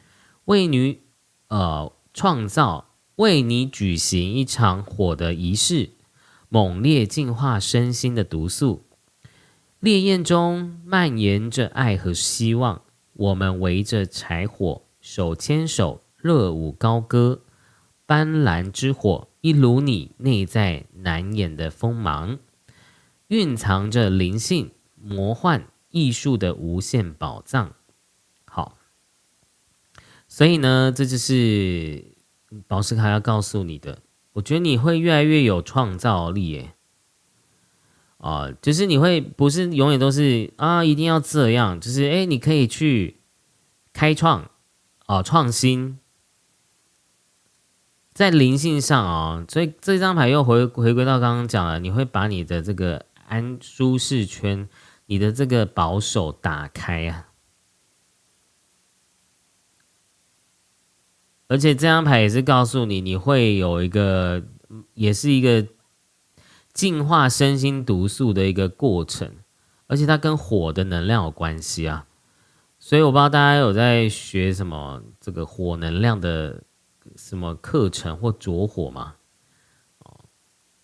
为你呃创造，为你举行一场火的仪式，猛烈净化身心的毒素。烈焰中蔓延着爱和希望，我们围着柴火，手牵手，热舞高歌。斑斓之火，一如你内在难掩的锋芒，蕴藏着灵性、魔幻、艺术的无限宝藏。好，所以呢，这就是宝石卡要告诉你的。我觉得你会越来越有创造力，耶。啊，就是你会不是永远都是啊，一定要这样，就是哎，你可以去开创啊，创新，在灵性上啊，所以这张牌又回回归到刚刚讲了，你会把你的这个安舒适圈，你的这个保守打开啊，而且这张牌也是告诉你，你会有一个，也是一个。净化身心毒素的一个过程，而且它跟火的能量有关系啊，所以我不知道大家有在学什么这个火能量的什么课程或着火吗？哦，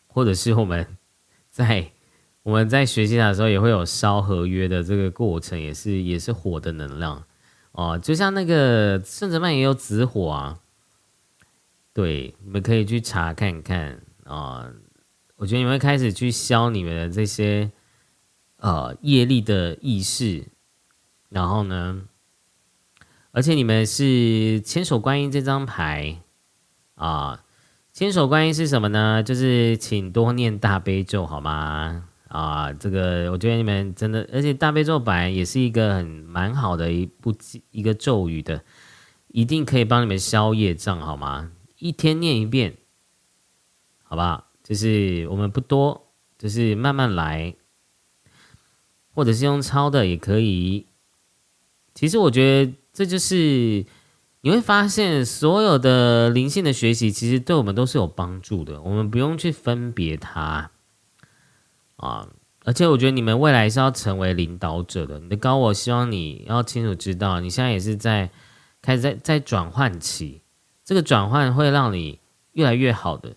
或者是我们在我们在学习的时候也会有烧合约的这个过程，也是也是火的能量哦，就像那个圣哲曼也有紫火啊，对，你们可以去查看看啊。我觉得你会开始去消你们的这些呃业力的意识，然后呢，而且你们是千手观音这张牌啊，千手观音是什么呢？就是请多念大悲咒好吗？啊，这个我觉得你们真的，而且大悲咒本来也是一个很蛮好的一部一个咒语的，一定可以帮你们消业障好吗？一天念一遍，好不好？就是我们不多，就是慢慢来，或者是用抄的也可以。其实我觉得这就是你会发现，所有的灵性的学习，其实对我们都是有帮助的。我们不用去分别它啊！而且我觉得你们未来是要成为领导者的。你的高我希望你要清楚知道，你现在也是在开始在在转换期，这个转换会让你越来越好的。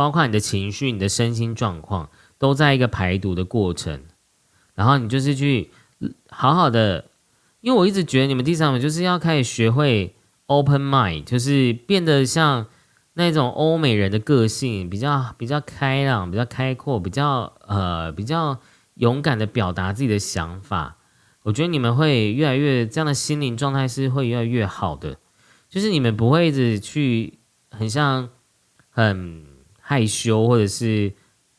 包括你的情绪、你的身心状况，都在一个排毒的过程。然后你就是去好好的，因为我一直觉得你们第三本就是要开始学会 open mind，就是变得像那种欧美人的个性，比较比较开朗、比较开阔、比较呃比较勇敢的表达自己的想法。我觉得你们会越来越这样的心灵状态是会越来越好的，就是你们不会一直去很像很。害羞或者是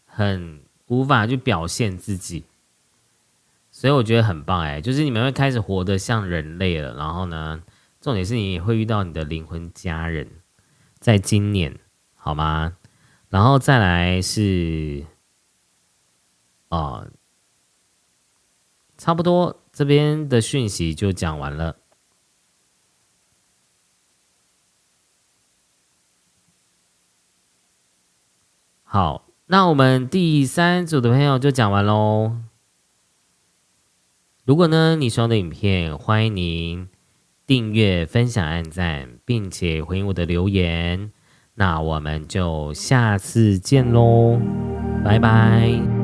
很无法去表现自己，所以我觉得很棒哎，就是你们会开始活得像人类了。然后呢，重点是你会遇到你的灵魂家人，在今年好吗？然后再来是哦，差不多这边的讯息就讲完了。好，那我们第三组的朋友就讲完喽。如果呢你喜欢的影片，欢迎您订阅、分享、按赞，并且回应我的留言。那我们就下次见喽，拜拜。